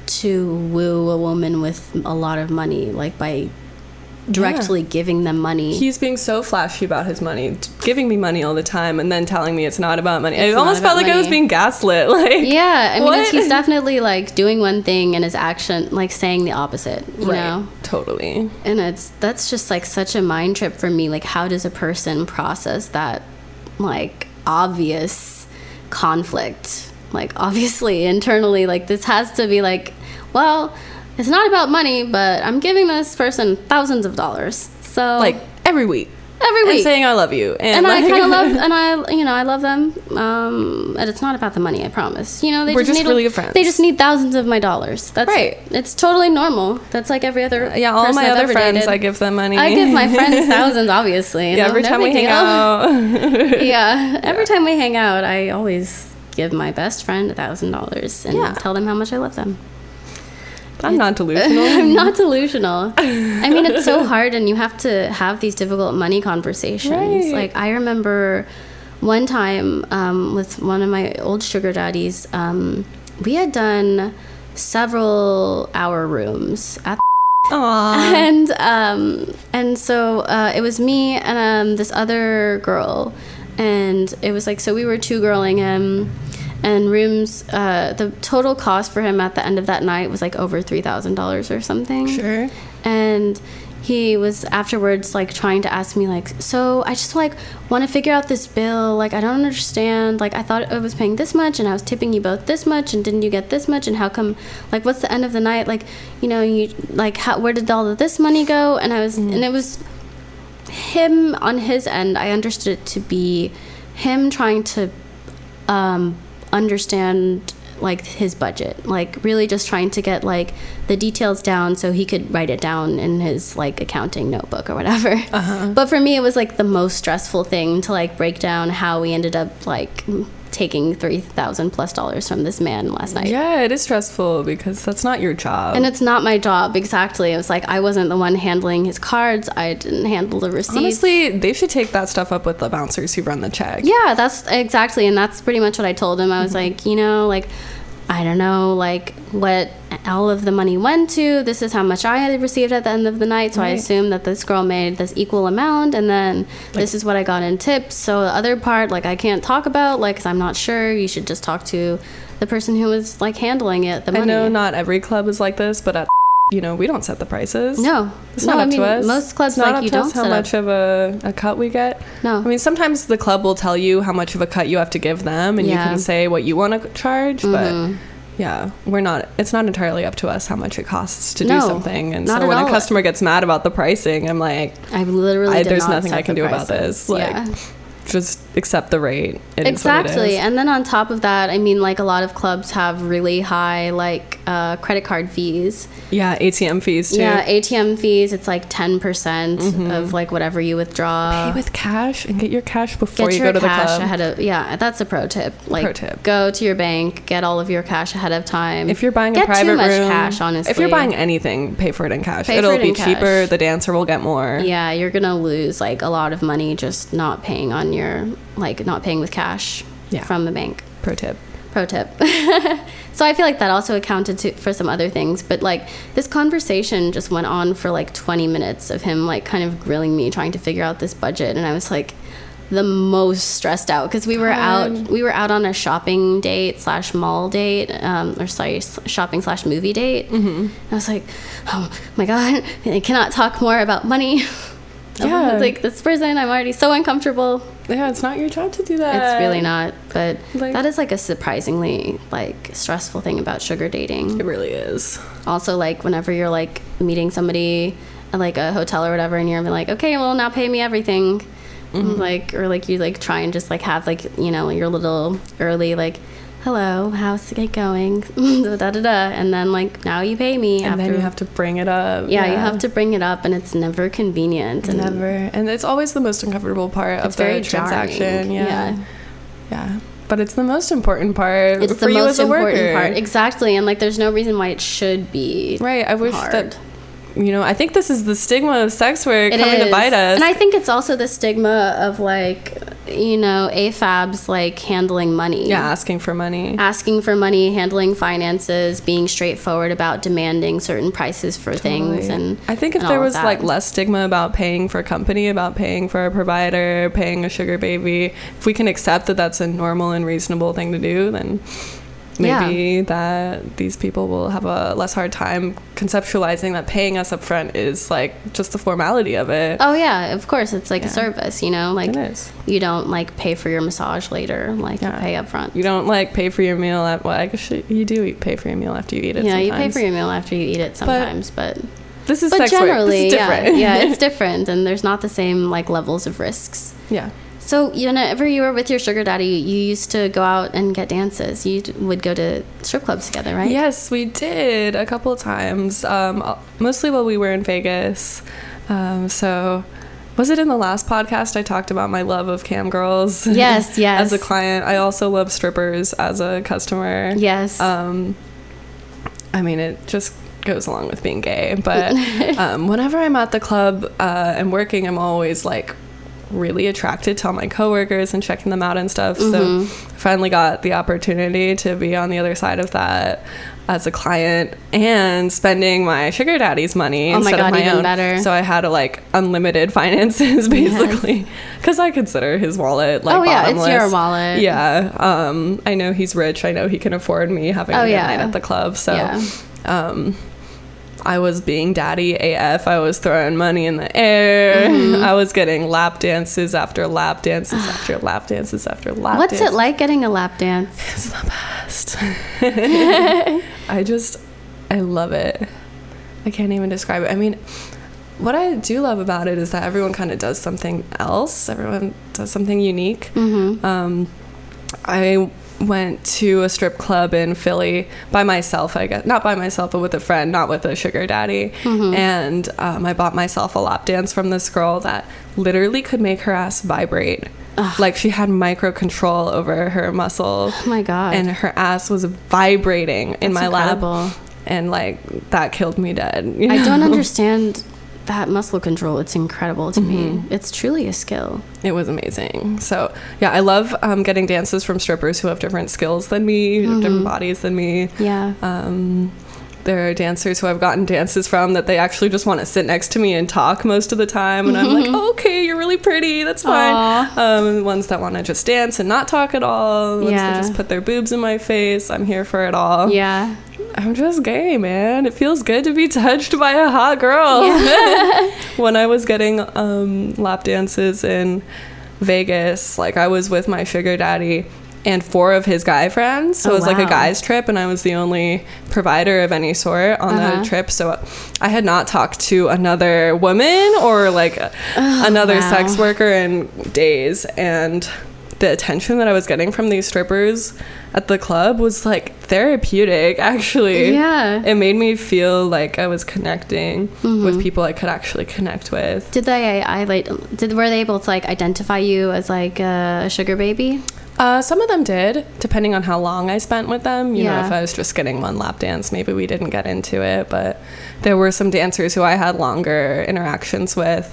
to woo a woman with a lot of money, like by directly giving them money. He's being so flashy about his money, giving me money all the time, and then telling me it's not about money. It's I not almost felt like I was being gaslit. Like, yeah, I mean, he's definitely like doing one thing and his action, like saying the opposite, you right, know? totally. And it's that's just like such a mind trip for me. Like, how does a person process that, like, obvious conflict? Like, obviously, internally, like, this has to be like, well, it's not about money, but I'm giving this person thousands of dollars. So, Like every week, every and week. saying I love you, and, and I kind of love, and I, you know, I love them. Um, and it's not about the money. I promise. You know, they We're just, just need really good friends. They just need thousands of my dollars. That's Right. It's totally normal. That's like every other. yeah, all my other friends, dated. I give them money. I give my friends thousands, obviously. yeah, every time we hang out. yeah, every time we hang out, I always give my best friend a thousand dollars and Yeah. tell them how much I love them. I'm not delusional. I'm not delusional. I mean, it's so hard, and you have to have these difficult money conversations. Right. Like, I remember one time um, with one of my old sugar daddies, um, we had done several hour rooms at Aw. and um, and so uh, it was me and um, this other girl, and it was like so we were two girling him and rooms uh, the total cost for him at the end of that night was like over $3000 or something. Sure. and he was afterwards like trying to ask me like so i just like want to figure out this bill. Like i don't understand. Like i thought i was paying this much and i was tipping you both this much and didn't you get this much? And how come like what's the end of the night? Like you know you like how where did all of this money go? And i was and it was him on his end. I understood it to be him trying to um, understand like his budget like really just trying to get like the details down so he could write it down in his like accounting notebook or whatever Uh-huh. but for me it was like the most stressful thing to like break down how we ended up like taking 3000 plus dollars from this man last night Yeah, it is stressful because that's not your job. and it's not my job exactly it was like i wasn't the one handling his cards i didn't handle the receipts Honestly, they should take that stuff up with the bouncers who run the check. Yeah, that's exactly, and that's pretty much what I told him. I was Mm-hmm. like, you know, like, I don't know, like, what all of the money went to. This is how much I had received at the end of the night. So I Right. assumed that this girl made this equal amount, and then this is what I got in tips. So the other part, like, I can't talk about, like, 'cause I'm not sure. You should just talk to the person who was like handling it. The I know not every club is like this, but at you know we don't set the prices. No, It's no. not I up mean, to us. most clubs it's not like up you to don't us how much up. of a, a cut we get. No. I mean sometimes the club will tell you how much of a cut you have to give them, and you can say what you want to charge. Mhm. But yeah, we're not. It's not entirely up to us how much it costs to No, do something. And not so when all. a customer gets mad about the pricing, I'm like, I literally I, there's not nothing I can do about this. Like, yeah. just accept the rate. It is what it exactly and then on top of that i mean like a lot of clubs have really high like uh, credit card fees Yeah, ATM fees too. yeah atm fees it's like 10% of like whatever you withdraw Mm-hmm. Pay with cash and get your cash before get you go to the cash club. ahead of yeah that's a pro tip like Pro tip. go to your bank get all of your cash ahead of time If you're buying get a private too much room, cash honestly If you're buying anything, pay for it in cash. Pay It'll it be in cash. cheaper. The dancer will get more. yeah you're gonna lose like a lot of money just not paying on your like not paying with cash Yeah. from the bank Pro tip. Pro tip. So i feel like that also accounted to, for some other things but like this conversation just went on for like 20 minutes of him like kind of grilling me trying to figure out this budget and i was like the most stressed out because we were out we were out on a shopping date slash mall date um, or sorry shopping slash movie date. Mm-hmm. i was like oh my god i cannot talk more about money. Yeah. like this person i'm already so uncomfortable Yeah, it's not your job to do that. it's really not, but like- that is like a surprisingly like stressful thing about sugar dating. It really is. Also, like whenever you're like meeting somebody at like a hotel or whatever, and you're like, okay, well now pay me everything, Mm-hmm. like or like you like try and just like have like you know your little early like. Hello, how's it going? da, da, da, da. And then, like, now you pay me. And after, then you have to bring it up. yeah, you have to bring it up, and it's never convenient. And Never. And it's always the most uncomfortable part of the transaction. Yeah. Yeah. yeah. But it's the most important part It's the most important worker. part. Exactly. And like there's no reason why it should be. Right. I wish hard. that you know, I think this is the stigma of sex work It coming to bite us. And I think it's also the stigma of like, you know, AFABs like handling money. yeah, asking for money. Asking for money, handling finances, being straightforward about demanding certain prices for things. And I think if there was like less stigma about paying for a company, about paying for a provider, paying a sugar baby, if we can accept that that's a normal and reasonable thing to do, then maybe that these people will have a less hard time conceptualizing that paying us up front is like just the formality of it. Oh yeah, of course it's like Yeah. a service, you know, like you don't like pay for your massage later, like you pay up front. You don't like pay for your meal at well, I guess you do eat- pay for your meal after you eat it. Yeah, you pay for your meal after you eat it sometimes, but This is but sex work. generally, This is different. yeah, yeah, it's different, and there's not the same like levels of risks. yeah. So, whenever you were with your sugar daddy, you used to go out and get dances. You would go to strip clubs together, right? Yes, we did a couple of times. Um, mostly while we were in Vegas. Um, so, was it in the last podcast I talked about my love of cam girls? Yes, yes. as a client, I also love strippers as a customer. Yes. Um, I mean, it just goes along with being gay. But um, whenever I'm at the club uh, and working, I'm always like really attracted to all my coworkers and checking them out and stuff. Mm-hmm. So finally got the opportunity to be on the other side of that as a client and spending my sugar daddy's money Oh my instead God, of my even own. better. So I had a, like unlimited finances basically because I consider his wallet like Oh, yeah, it's your wallet. Yeah, um, I know he's rich. I know he can afford me having Oh, a good yeah. night at the club. So, Yeah. um, I was being daddy AF. I was throwing money in the air. Mm-hmm. I was getting lap dances after lap dances after lap dances after lap. Dances. What's it like getting a lap dance? It's the best. I just, I love it. I can't even describe it. I mean, what I do love about it is that everyone kind of does something else. Everyone does something unique. Mm-hmm. Um, I went to a strip club in Philly by myself, I guess. Not by myself, but with a friend, not with a sugar daddy. Mm-hmm. And um, I bought myself a lap dance from this girl that literally could make her ass vibrate. Like she had micro control over her muscle. Oh my God. And her ass was vibrating in my incredible. lap. And like that killed me dead. you I don't understand that muscle control. It's incredible to me. Mm-hmm. It's truly a skill. It was amazing. So yeah, I love um, getting dances from strippers who have different skills than me, different bodies than me. Yeah. Um, there are dancers who I've gotten dances from that they actually just want to sit next to me and talk most of the time, and I'm like, oh, okay, you're really pretty, that's fine. Um, ones that want to just dance and not talk at all, ones Yeah. that just put their boobs in my face. I'm here for it all. yeah. I'm just gay, man. It feels good to be touched by a hot girl. when I was getting um, lap dances in Vegas, like I was with my sugar daddy and four of his guy friends. So Oh, it was like a guy's trip, and I was the only provider of any sort on Uh-huh. the trip. So I had not talked to another woman or like another Oh, wow. sex worker in days. And the attention that I was getting from these strippers at the club was like therapeutic, actually. Yeah. It made me feel like I was connecting Mm-hmm. with people I could actually connect with. Did they I like did were they able to like identify you as like a sugar baby? Uh, some of them did, depending on how long I spent with them. You know, Yeah. if I was just getting one lap dance, maybe we didn't get into it. But there were some dancers who I had longer interactions with.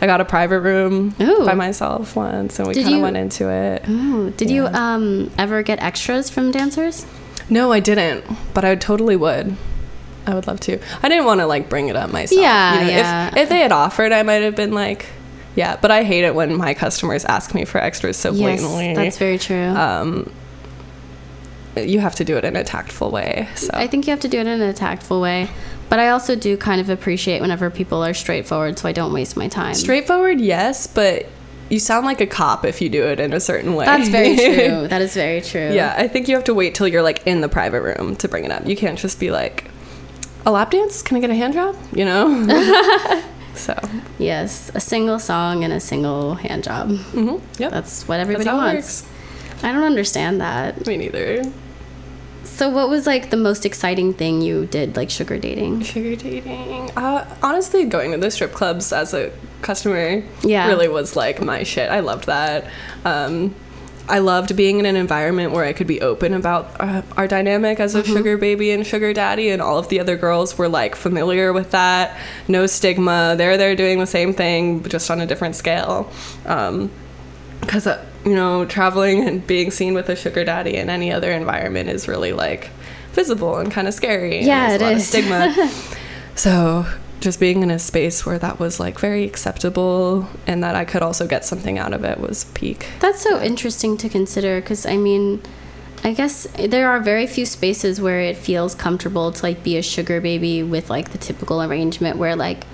I got a private room Ooh. by myself once, and we kind of went into it. Ooh, did you um ever get extras from dancers? No, I didn't, but I totally would. I would love to. I didn't want to like bring it up myself. Yeah, you know, yeah. If, if they had offered, I might have been like, yeah. But I hate it when my customers ask me for extras so Yes, blatantly. that's very true. um, you have to do it in a tactful way. So I think you have to do it in a tactful way. But I also do kind of appreciate whenever people are straightforward so I don't waste my time. straightforward, yes, but you sound like a cop if you do it in a certain way. That's very true. That is very true. yeah, I think you have to wait till you're like in the private room to bring it up. You can't just be like, a lap dance? Can I get a hand job? You know. so. Yes, a single song and a single hand job. hmm Yep. That's what everybody it wants. I don't understand that. Me neither. So, what was like the most exciting thing you did, like sugar dating? Sugar dating. Uh, honestly, going to the strip clubs as a customer Yeah. really was like my shit. I loved that. Um, I loved being in an environment where I could be open about uh, our dynamic as a sugar baby and sugar daddy, and all of the other girls were like familiar with that. No stigma. They're there doing the same thing, just on a different scale. Um, because uh, you know traveling and being seen with a sugar daddy in any other environment is really like visible and kind of scary. And Yeah, there's it a lot is. of stigma. So just being in a space where that was like very acceptable and that i could also get something out of it was peak. That's so interesting to consider because I mean, I guess there are very few spaces where it feels comfortable to like be a sugar baby with like the typical arrangement where like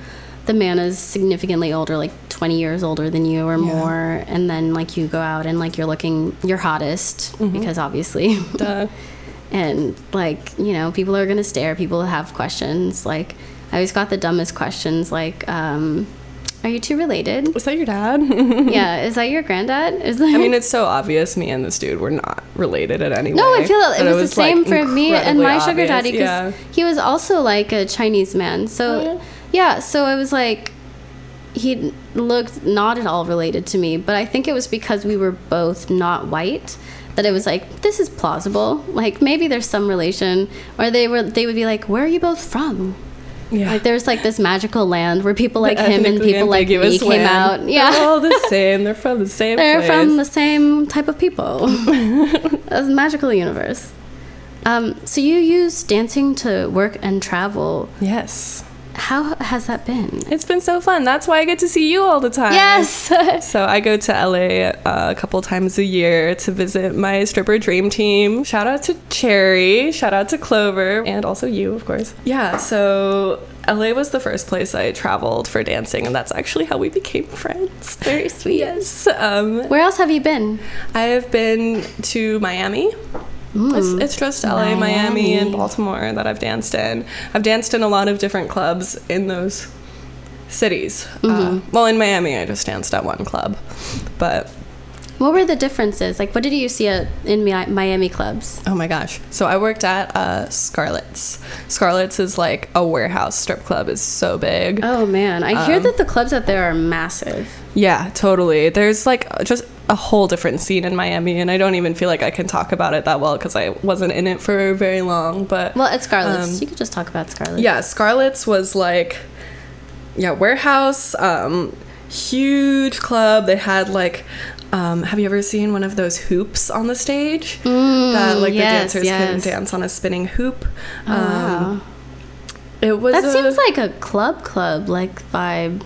the man is significantly older, like 20 years older than you or Yeah. more, and then like you go out and like you're looking your hottest because obviously. Duh. and like you know people are gonna stare people have questions like i always got the dumbest questions like um are you two related was that your dad yeah is that your granddad is that i mean it's so obvious me and this dude were not related in any way no i feel it but was, the same like, for me and my sugar daddy because yeah he was also like a chinese man so Oh, yeah? Yeah so it was like he looked not at all related to me but i think it was because we were both not white that it was like this is plausible like maybe there's some relation or they were they would be like where are you both from Yeah. Like there's like this magical land where people like The him and people like me ambiguous came out. Yeah. They're all the same. They're from the same They're place. from the same type of people. a magical universe. Um, so you use dancing to work and travel. yes. How has that been? It's been so fun. That's why I get to see you all the time. Yes. So I go to LA uh, a couple times a year to visit my stripper dream team. Shout out to Cherry, shout out to Clover, and also you, of course. Yeah, so LA was the first place I traveled for dancing, and that's actually how we became friends. Very sweet. Yes. Um, Where else have you been? I have been to Miami. It's, it's just LA, Miami. Miami. and Baltimore that I've danced in. I've danced in a lot of different clubs in those cities. Uh, well, in Miami, I just danced at one club, but What were the differences? Like, what did you see at, in Miami clubs? oh my gosh! So I worked at uh, Scarlett's. Scarlett's is like a warehouse strip club. is so big. Oh man, I hear Um, that the clubs out there are massive. Yeah, totally. There's like just a whole different scene in Miami, and I don't even feel like I can talk about it that well because I wasn't in it for very long. But Well, at Scarlett's, Um, you could just talk about Scarlett's. Yeah, Scarlett's was like, yeah, warehouse, um, huge club. They had like, um, have you ever seen one of those hoops on the stage that like Mm, yes, the dancers can yes. dance on a spinning hoop? Oh, wow. It was That a- seems like a club club like vibe,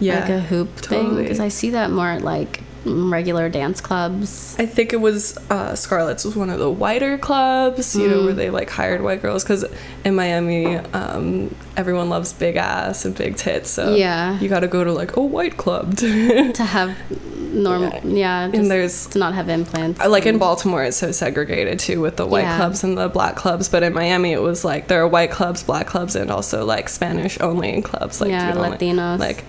yeah, like a hoop thing. Because I see that more at like mm, regular dance clubs. I think it was uh, Scarlett's was one of the whiter clubs, you know, Mm. where they like hired white girls because in Miami, um, everyone loves big ass and big tits, so Yeah. you got to go to like a white club. to- To have normal, yeah, just there's- to not have implants. Like in Baltimore, it's so segregated too with the white Yeah. clubs and the black clubs. But in Miami, it was like there are white clubs, black clubs, and also like Spanish only clubs. Like Yeah, dude only- Latinos. like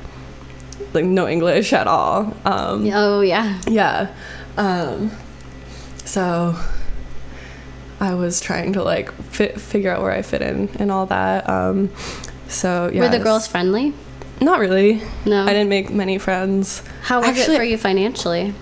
like no English at all. Um, Oh yeah. yeah. Um, so I was trying to like fit, figure out where I fit in and all that. Um, so yeah, Were the girls friendly? Not really. No. I didn't make many friends. How was Actually- it for you financially?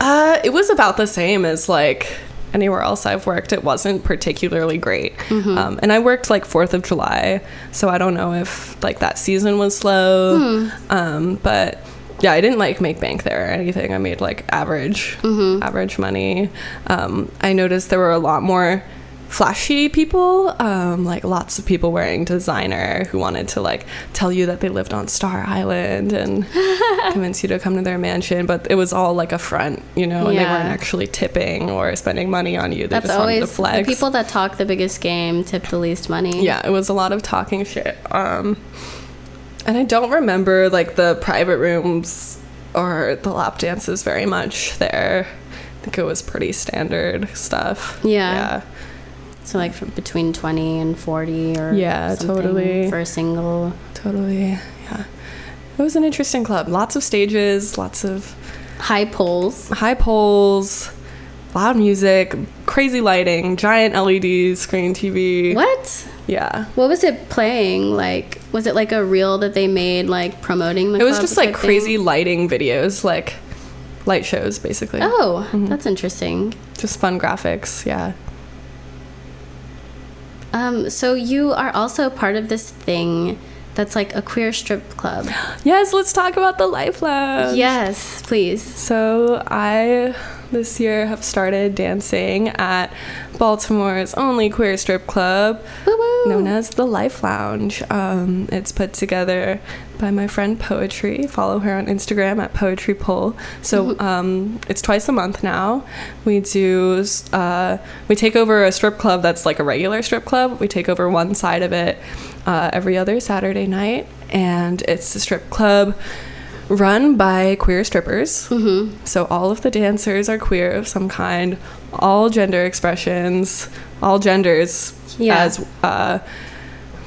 Uh, it was about the same as like anywhere else I've worked. It wasn't particularly great. Mm-hmm. Um, and I worked like Fourth of July, so I don't know if like that season was slow. Hmm. Um, but yeah, I didn't like make bank there or anything. I made like average, Mm-hmm. average money. Um, I noticed there were a lot more flashy people um, like lots of people wearing designer who wanted to like tell you that they lived on star island and convince you to come to their mansion but it was all like a front you know and they weren't actually tipping or spending money on you they That's just wanted to always the people that talk the biggest game tip the least money. yeah it was a lot of talking shit um and i don't remember like the private rooms or the lap dances very much there. I think it was pretty standard stuff. Yeah. yeah So like between twenty and forty or Yeah, totally. for a single. totally yeah it was an interesting club lots of stages lots of High poles. high poles loud music crazy lighting giant led screen tv What? yeah What was it playing? Like, was it like a reel that they made, like promoting the? it was just like type thing? crazy lighting videos like light shows basically Oh, Mm-hmm. that's interesting. just fun graphics yeah Um, so you are also part of this thing that's like a queer strip club. yes let's talk about the life lounge yes, please. So I this year have started dancing at Baltimore's only queer strip club, Woo woo. known as the Life Lounge. Um, it's put together by my friend Poetry. Follow her on Instagram at Poetry Pull. So um, it's twice a month now. We do uh, we take over a strip club that's like a regular strip club. We take over one side of it uh, every other Saturday night, and it's a strip club run by queer strippers. Mm-hmm. So all of the dancers are queer of some kind, all gender expressions, all genders Yeah. as uh,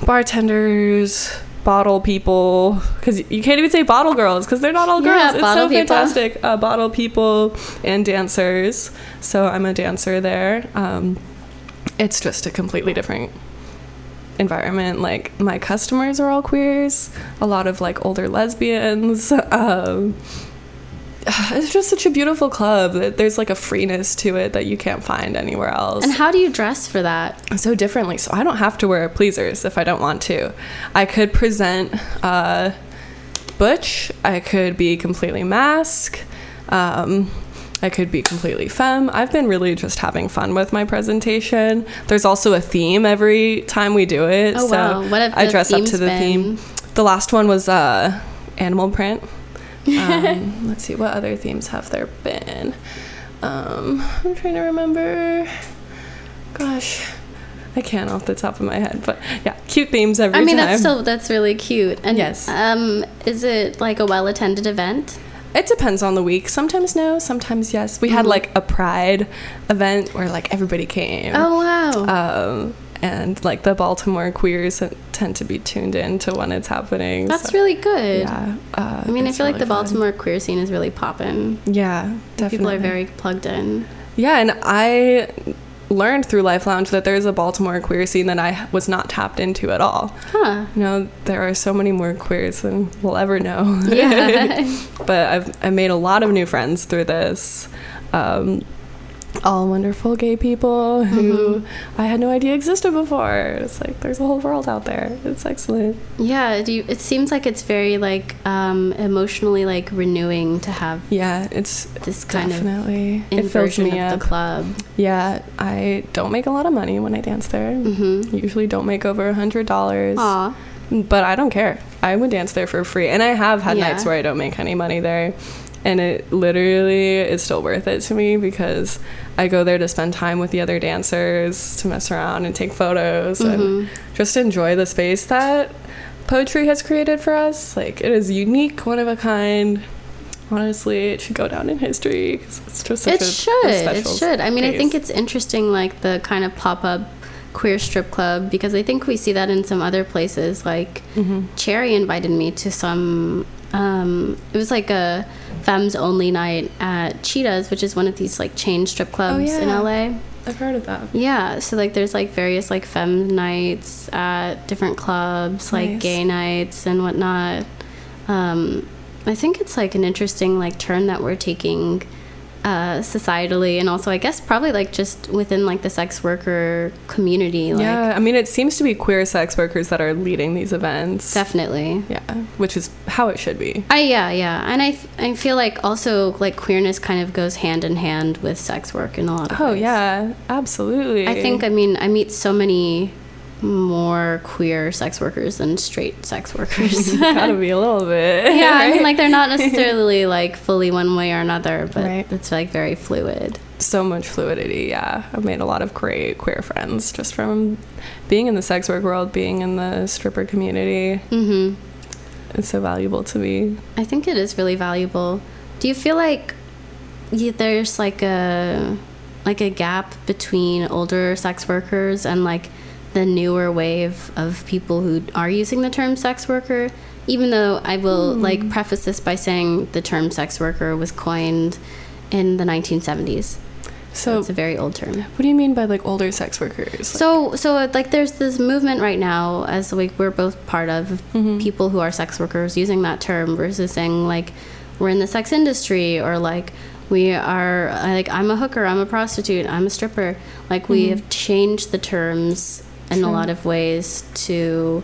bartenders, bottle people, because you can't even say bottle girls because they're not all Yeah, girls. it's so people. fantastic. Uh, bottle people and dancers. So I'm a dancer there. Um, it's just a completely different environment like my customers are all queers a lot of like older lesbians um it's just such a beautiful club. That there's like a freeness to it that you can't find anywhere else. And how do you dress for that? So differently. So I don't have to wear pleasers if I don't want to. I could present uh, butch. I could be completely masc. Um, I could be completely femme. I've been really just having fun with my presentation. There's also a theme every time we do it. Oh so wow! What have I dress up to the been? theme. The last one was uh, animal print. Um, let's see, what other themes have there been? Um, I'm trying to remember. Gosh, I can't off the top of my head, but yeah, cute themes every time. I mean, time. that's still that's really cute. And Yes. um, is it like a well attended event? It depends on the week. Sometimes no, sometimes yes. We had Mhm. like a pride event where like everybody came. Oh wow! Um, and like the Baltimore queers tend to be tuned in to when it's happening. that's so, really good. Yeah. Uh, I mean, I feel like the fun. Baltimore queer scene is really popping. Yeah, definitely. People are very plugged in. Yeah, and I learned through Life Lounge that there's a Baltimore queer scene that I was not tapped into at all. Huh. You know, there are so many more queers than we'll ever know. Yeah. but I've I made a lot of new friends through this. Um, all wonderful gay people who Mhm. I had no idea existed before. It's like there's a whole world out there. It's excellent. yeah. Do you, it seems like it's very like um, emotionally like renewing to have Yeah, it's this kind of definitely it fills inversion me of up. the club. Yeah, I don't make a lot of money when I dance there. Mm-hmm. Usually don't make over a hundred dollars. But I don't care. I would dance there for free. And I have had Yeah. nights where I don't make any money there. And it literally is still worth it to me because I go there to spend time with the other dancers, to mess around and take photos Mhm. and just enjoy the space that poetry has created for us. Like, it is unique, one of a kind. Honestly, it should go down in history 'cause it's just such It a, a should. It should. I mean, I think it's interesting, like the kind of pop up queer strip club, because I think we see that in some other places. Like Mhm. Cherry invited me to some. Um, it was like a femmes only night at Cheetahs, which is one of these like chain strip clubs in yeah. LA. I've heard of that. Yeah, so like there's like various like femme nights at different clubs, like Nice. gay nights and whatnot. Um, I think it's like an interesting like turn that we're taking uh, societally, and also I guess probably like just within like the sex worker community. Like, yeah, I mean, it seems to be queer sex workers that are leading these events. definitely. Yeah, which is how it should be. I yeah yeah, and I I feel like also like queerness kind of goes hand in hand with sex work in a lot of Oh ways. yeah, absolutely. I think I mean I meet so many more queer sex workers than straight sex workers. gotta be a little bit. yeah, I mean like they're not necessarily like fully one way or another, but Right. it's like very fluid. so much fluidity. Yeah, I've made a lot of great queer friends just from being in the sex work world, being in the stripper community. Mhm. It's so valuable to me. I think it is really valuable. Do you feel like there's like a like a gap between older sex workers and like the newer wave of people who are using the term sex worker? Even though I will Hmm. like preface this by saying the term sex worker was coined in the 1970s. So So, it's a very old term. what do you mean by like older sex workers? Like- So, so like, there's this movement right now, as like we're both part of, Mhm. people who are sex workers using that term versus saying like we're in the sex industry or like we are like I'm a hooker, I'm a prostitute, I'm a stripper. Like we have changed the terms in a lot of ways to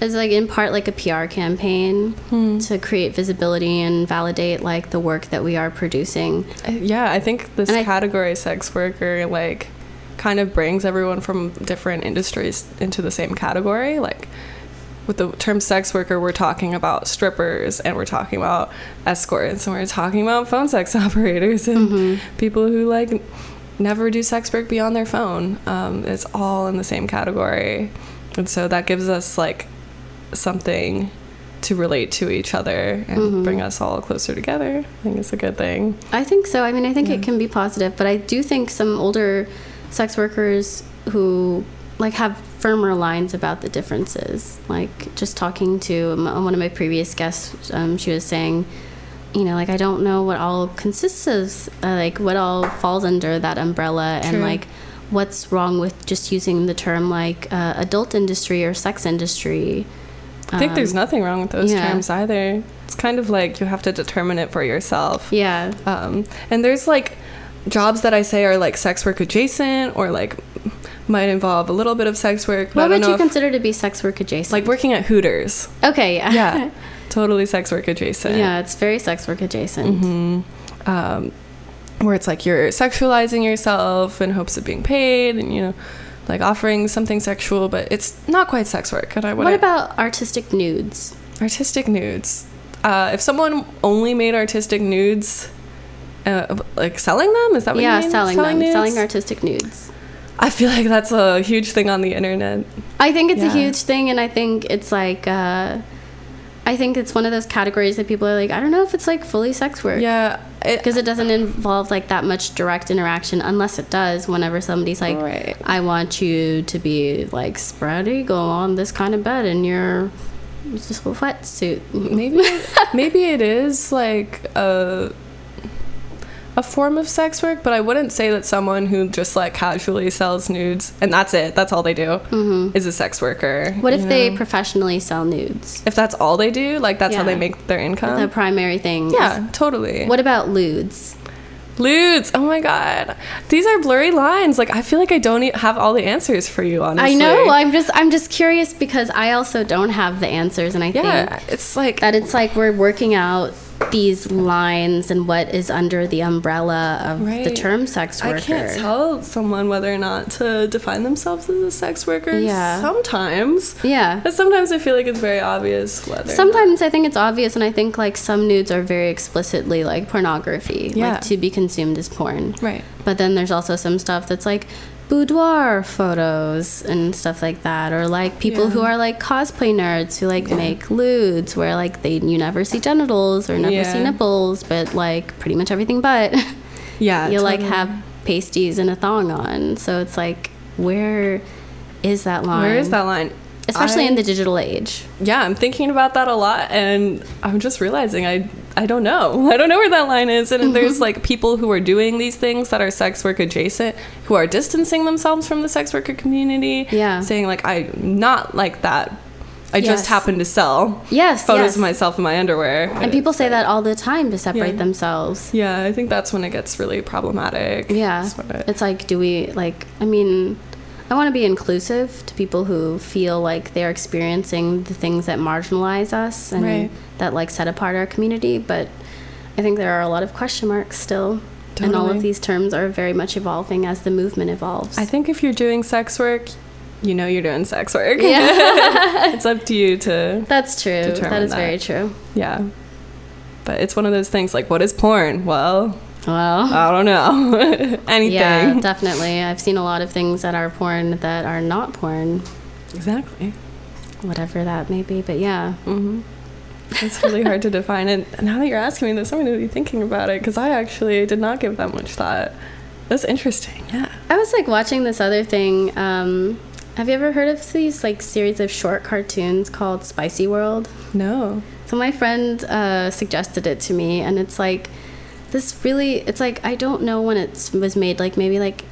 it's like in part like a PR campaign hmm. to create visibility and validate like the work that we are producing. Yeah, I think this And I- category sex worker like kind of brings everyone from different industries into the same category. Like with the term sex worker, we're talking about strippers and we're talking about escorts and we're talking about phone sex operators and mm-hmm. people who like never do sex work beyond their phone. Um, it's all in the same category. And so that gives us like something to relate to each other and bring us all closer together. I think it's a good thing. I think so. I mean, I think it can be positive, but I do think some older sex workers who like have firmer lines about the differences. Like just talking to one of my previous guests, um, she was saying, you know, like I don't know what all consists of, uh, like what all falls under that umbrella, and like what's wrong with just using the term like uh, adult industry or sex industry. I think there's Um, nothing wrong with those yeah. terms either. It's kind of like you have to determine it for yourself. Yeah. Um, and there's like jobs that I say are like sex work adjacent or like might involve a little bit of sex work. What would you if- consider to be sex work adjacent? like working at Hooters. okay, yeah. Yeah, totally sex work adjacent. yeah, it's very sex work adjacent. Mm-hmm. Um, where it's like you're sexualizing yourself in hopes of being paid and you know like offering something sexual but it's not quite sex work and i What about artistic nudes? artistic nudes uh, if someone only made artistic nudes uh, like selling them is that what yeah, you mean selling, them, nudes? selling artistic nudes. i feel like that's a huge thing on the internet I think it's Yeah. a huge thing, and I think it's like, uh, I think it's one of those categories that people are like, I don't know if it's like fully sex work. yeah Because it doesn't involve like that much direct interaction, unless it does. Whenever somebody's like, Right. "I want you to be like spread eagle on this kind of bed in your just a wetsuit," maybe maybe it is like a a form of sex work but i wouldn't say that someone who just like casually sells nudes and that's it that's all they do is a sex worker Mm-hmm. What if you they professionally sell nudes? if that's all they do like that's how they make their income the primary thing. yeah totally What about lewds? lewds oh my god these are blurry lines like i feel like i don't e- have all the answers for you honestly I know. I'm just I'm just curious because I also don't have the answers, and I yeah think it's like that it's like we're working out these lines and what is under the umbrella of the term sex worker. I can't tell someone whether or not to define themselves as a sex worker. Yeah. Sometimes. Yeah. But sometimes I feel like it's very obvious whether. Sometimes I think it's obvious, and I think like some nudes are very explicitly like pornography, Yeah. like to be consumed as porn. Right. But then there's also some stuff that's like boudoir photos and stuff like that, or like people Yeah. who are like cosplay nerds who like make lewds where like they you never see genitals or never see nipples, but like pretty much everything but Yeah. you like have pasties and a thong on. So it's like where is that line? Where is that line? Especially I- in the digital age. Yeah, I'm thinking about that a lot, and I'm just realizing I I don't know. I don't know where that line is, and there's mm-hmm. like people who are doing these things that are sex work adjacent, who are distancing themselves from the sex worker community. Yeah. saying like I'm not like that. I Yes. just happen to sell Yes, photos yes. of myself in my underwear. And people say that all the time to separate Yeah. themselves. Yeah, I think that's when it gets really problematic. Yeah. It- It's like, do we, like, I mean, I want to be inclusive to people who feel like they're experiencing the things that marginalize us and Right. that, like, set apart our community. But I think there are a lot of question marks still. And all of these terms are very much evolving as the movement evolves. I think if you're doing sex work, you know you're doing sex work. Yeah. it's up to you to That's true. That is that. very true. yeah. But it's one of those things like what is porn? Well, Well, I don't know. Anything. yeah, definitely. I've seen a lot of things that are porn that are not porn, exactly. whatever that may be. But yeah. hmm It's really hard to define it. And now that you're asking me this, I'm going to be thinking about it because I actually did not give that much thought. That's interesting. Yeah. I was like watching this other thing. Um, have you ever heard of these like series of short cartoons called Spicy World? No. So my friend uh, suggested it to me, and it's like this really. It's like I don't know when it was made. Like maybe like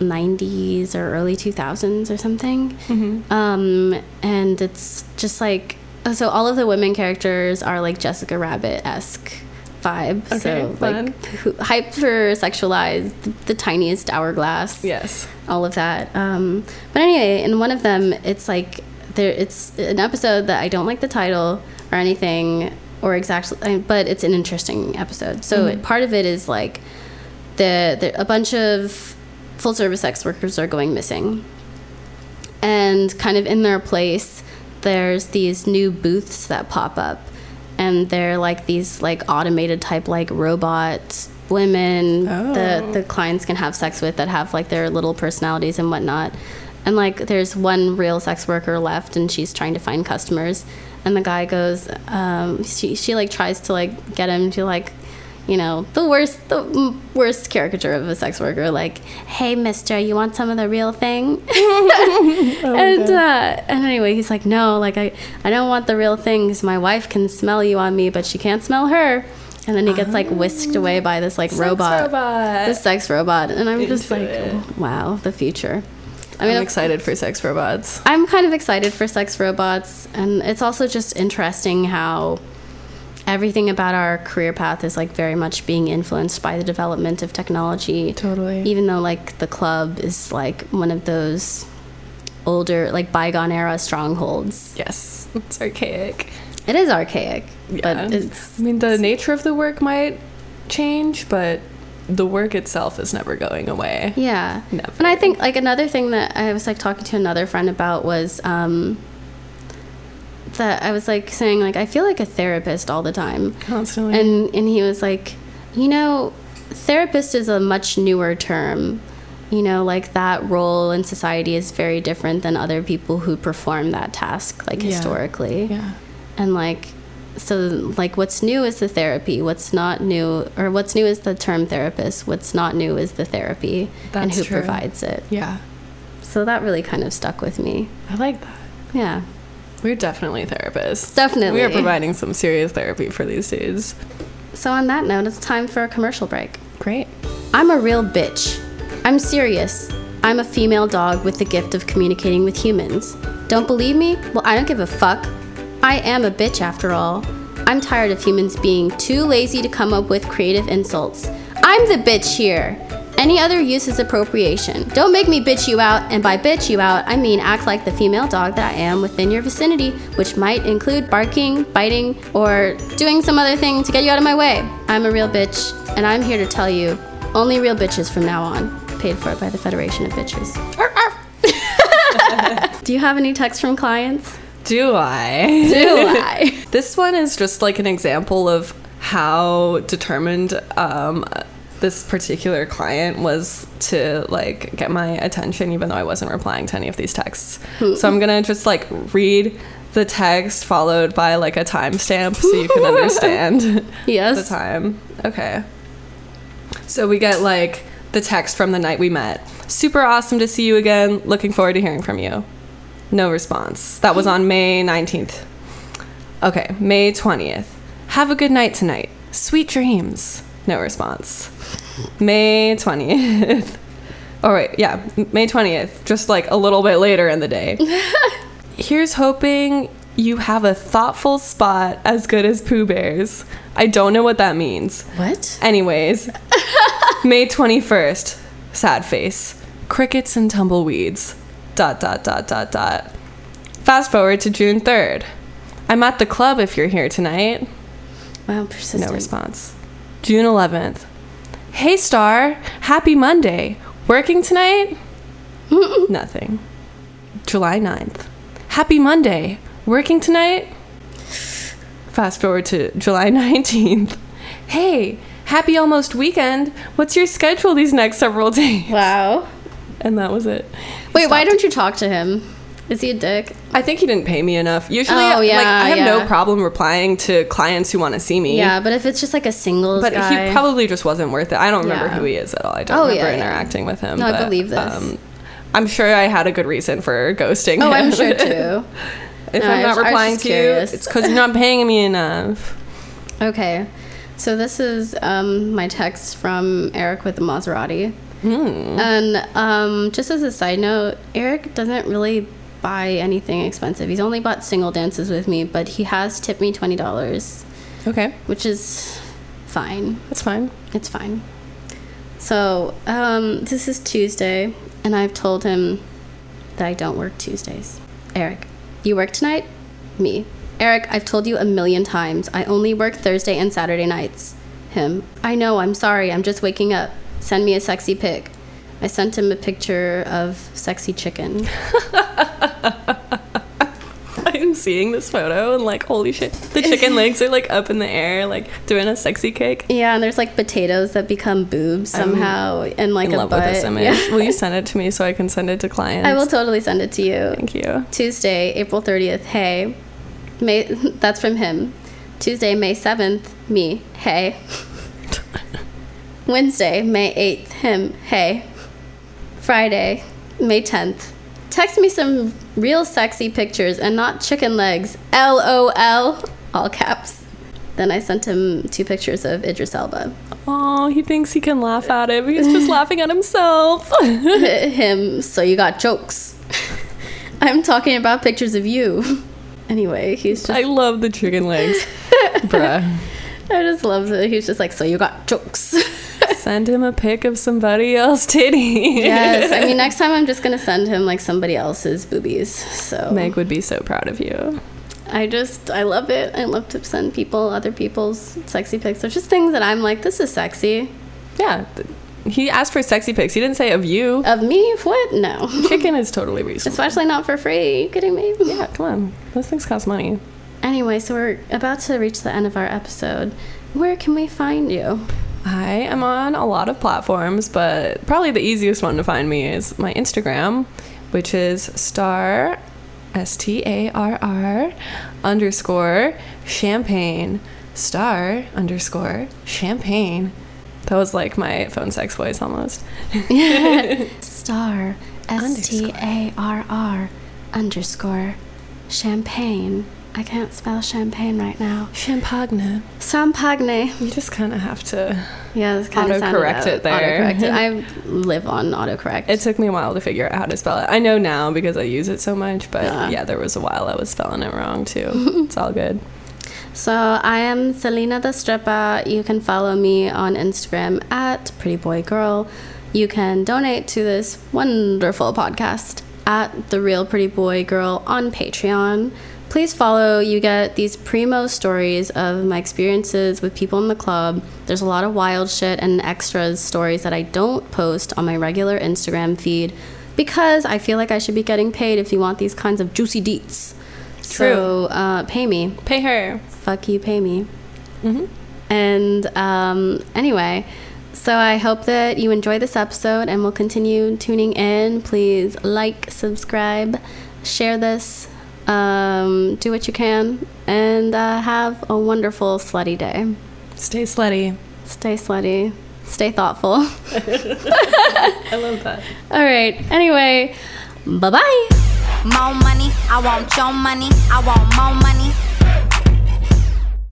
90s or early 2000s or something. Mm-hmm. Um, and it's just like so all of the women characters are like Jessica Rabbit esque vibe. Okay, so fun. like hyper sexualized, the, the tiniest hourglass Yes. all of that. Um, but anyway, in one of them, it's like there. It's an episode that I don't like the title or anything or exactly, but it's an interesting episode. So mm-hmm. part of it is like the, the a bunch of full service sex workers are going missing, and kind of in their place, there's these new booths that pop up. And they're like these like automated type like robot women that Oh. the clients can have sex with that have like their little personalities and whatnot. And like there's one real sex worker left and she's trying to find customers and the guy goes um, she, she like tries to like get him to like you know the worst the worst caricature of a sex worker like hey mister you want some of the real thing and uh, and anyway, he's like, no, like I, I don't want the real thing because my wife can smell you on me, but she can't smell her. And then he gets like whisked away by this like robot, robot. this sex robot, and I'm just like, it. wow, the future. I I'm mean, excited for sex robots. I'm kind of excited for sex robots, and it's also just interesting how everything about our career path is like very much being influenced by the development of technology. Totally. Even though like the club is like one of those older like bygone era strongholds. Yes, it's archaic. It is archaic, Yeah. but it's I mean, the nature of the work might change, but the work itself is never going away. yeah. Never. And I think like another thing that I was like talking to another friend about was um that I was like saying like I feel like a therapist all the time. Constantly. And and he was like, "You know, therapist is a much newer term. You know, like that role in society is very different than other people who perform that task like Yeah. historically." yeah. and like so like what's new is the therapy what's not new or what's new is the term therapist what's not new is the therapy and who true. provides it Yeah. so that really kind of stuck with me I like that. yeah We're definitely therapists. Definitely. We are providing some serious therapy for these days. so on that note it's time for a commercial break Great. i'm a real bitch i'm serious i'm a female dog with the gift of communicating with humans don't believe me well i don't give a fuck i am a bitch after all i'm tired of humans being too lazy to come up with creative insults i'm the bitch here any other use is appropriation. Don't make me bitch you out, and by bitch you out, I mean act like the female dog that I am within your vicinity, which might include barking, biting, or doing some other thing to get you out of my way. I'm a real bitch, and I'm here to tell you only real bitches from now on. Paid for by the Federation of Bitches. Do you have any texts from clients? Do I? Do I? This one is just like an example of how determined um, this particular client was to like get my attention, even though I wasn't replying to any of these texts. So I'm gonna just like read the text followed by like a timestamp so you can understand yes. the time. Okay. So we get like the text from the night we met. Super awesome to see you again. Looking forward to hearing from you. No response. That was on May 19th. Okay, May 20th. Have a good night tonight. Sweet dreams. No response. May 20th. All right, yeah, May 20th. Just like a little bit later in the day. Here's hoping you have a thoughtful spot as good as Pooh Bear's. I don't know what that means. What? Anyways, May 21st, sad face. Crickets and tumbleweeds. Dot, dot, dot, dot, dot. Fast forward to June 3rd. I'm at the club if you're here tonight. Wow, persistent. No response. June 11th. Hey, Starr. Happy Monday. Working tonight? Nothing. July 9th. Happy Monday. Working tonight? Fast forward to July 19th. Hey, happy almost weekend. What's your schedule these next several days? Wow. And that was it. Wait, why don't you talk to him? Is he a dick? I think he didn't pay me enough. Usually, Oh, like, yeah, I have no problem replying to clients who want to see me. Yeah, but if it's just like a singles But guy, he probably just wasn't worth it. I don't remember Yeah. who he is at all. I don't Oh, remember yeah, yeah. interacting with him. No, I believe this. I'm sure I had a good reason for ghosting oh, him. I'm sure too. if No, I'm not replying to you, it's because you're not paying me enough. Okay, so this is um, my text from Eric with the Maserati. Hmm. And um, just as a side note, Eric doesn't really buy anything expensive. He's only bought single dances with me, but he has tipped me twenty dollars, Okay, which is fine. that's fine. It's fine. So um, this is Tuesday, and I've told him that I don't work Tuesdays. Eric, you work tonight? Me. Eric, I've told you a million times. I only work Thursday and Saturday nights. Him. I know, I'm sorry, I'm just waking up. Send me a sexy pic. I sent him a picture of sexy chicken. I'm seeing this photo and like, holy shit, the chicken legs are like up in the air, like doing a sexy cake. Yeah, and there's like potatoes that become boobs somehow, and like In a love butt. with this image. Yeah. Will you send it to me so I can send it to clients? I will totally send it to you. Thank you. Tuesday, April 30th, hey. May that's from him. Tuesday, May 7th, me, hey. Wednesday, May 8th, him, hey. Friday, May 10th. Text me some real sexy pictures and not chicken legs. LOL. All caps. Then I sent him two pictures of Idris Elba. Oh, he thinks he can laugh at it, he's just laughing at himself. him, so you got jokes. I'm talking about pictures of you. Anyway, he's just I love the chicken legs. Bruh. I just love that he's just like, so you got jokes. Send him a pic of somebody else titty. yes, I mean next time I'm just gonna send him like somebody else's boobies. So Meg would be so proud of you. I just I love it. I love to send people other people's sexy pics. There's just things that I'm like, this is sexy. Yeah. He asked for sexy pics. He didn't say of you. Of me? What? No. Chicken is totally reasonable. Especially not for free. Are you kidding me? Yeah, come on. Those things cost money. Anyway, so we're about to reach the end of our episode. Where can we find you? I am on a lot of platforms, but probably the easiest one to find me is my Instagram, which is star, S T A R R, underscore champagne, star, underscore champagne. That was like my phone sex voice almost. Star S T A R R underscore champagne. I can't spell champagne right now. Champagne. Champagne. You just kind of have to. Yeah, it's kind of Autocorrect it there. Autocorrect it. I live on autocorrect. It took me a while to figure out how to spell it. I know now because I use it so much, but Yeah. yeah, there was a while I was spelling it wrong too. it's all good. So I am Selena the Stripper. You can follow me on Instagram at Pretty Boy Girl. You can donate to this wonderful podcast at The Real Pretty Boy Girl on Patreon. Please follow. You get these primo stories of my experiences with people in the club. There's a lot of wild shit and extras stories that I don't post on my regular Instagram feed because I feel like I should be getting paid if you want these kinds of juicy deets. So uh, pay me Pay her. fuck you, pay me. hmm And um, anyway, so I hope that you enjoy this episode and will continue tuning in. Please like, subscribe, share this, um, do what you can, and uh, have a wonderful slutty day. Stay slutty. Stay slutty, stay thoughtful. I love that. All right, anyway, bye bye. More money, I want your money. I want more money.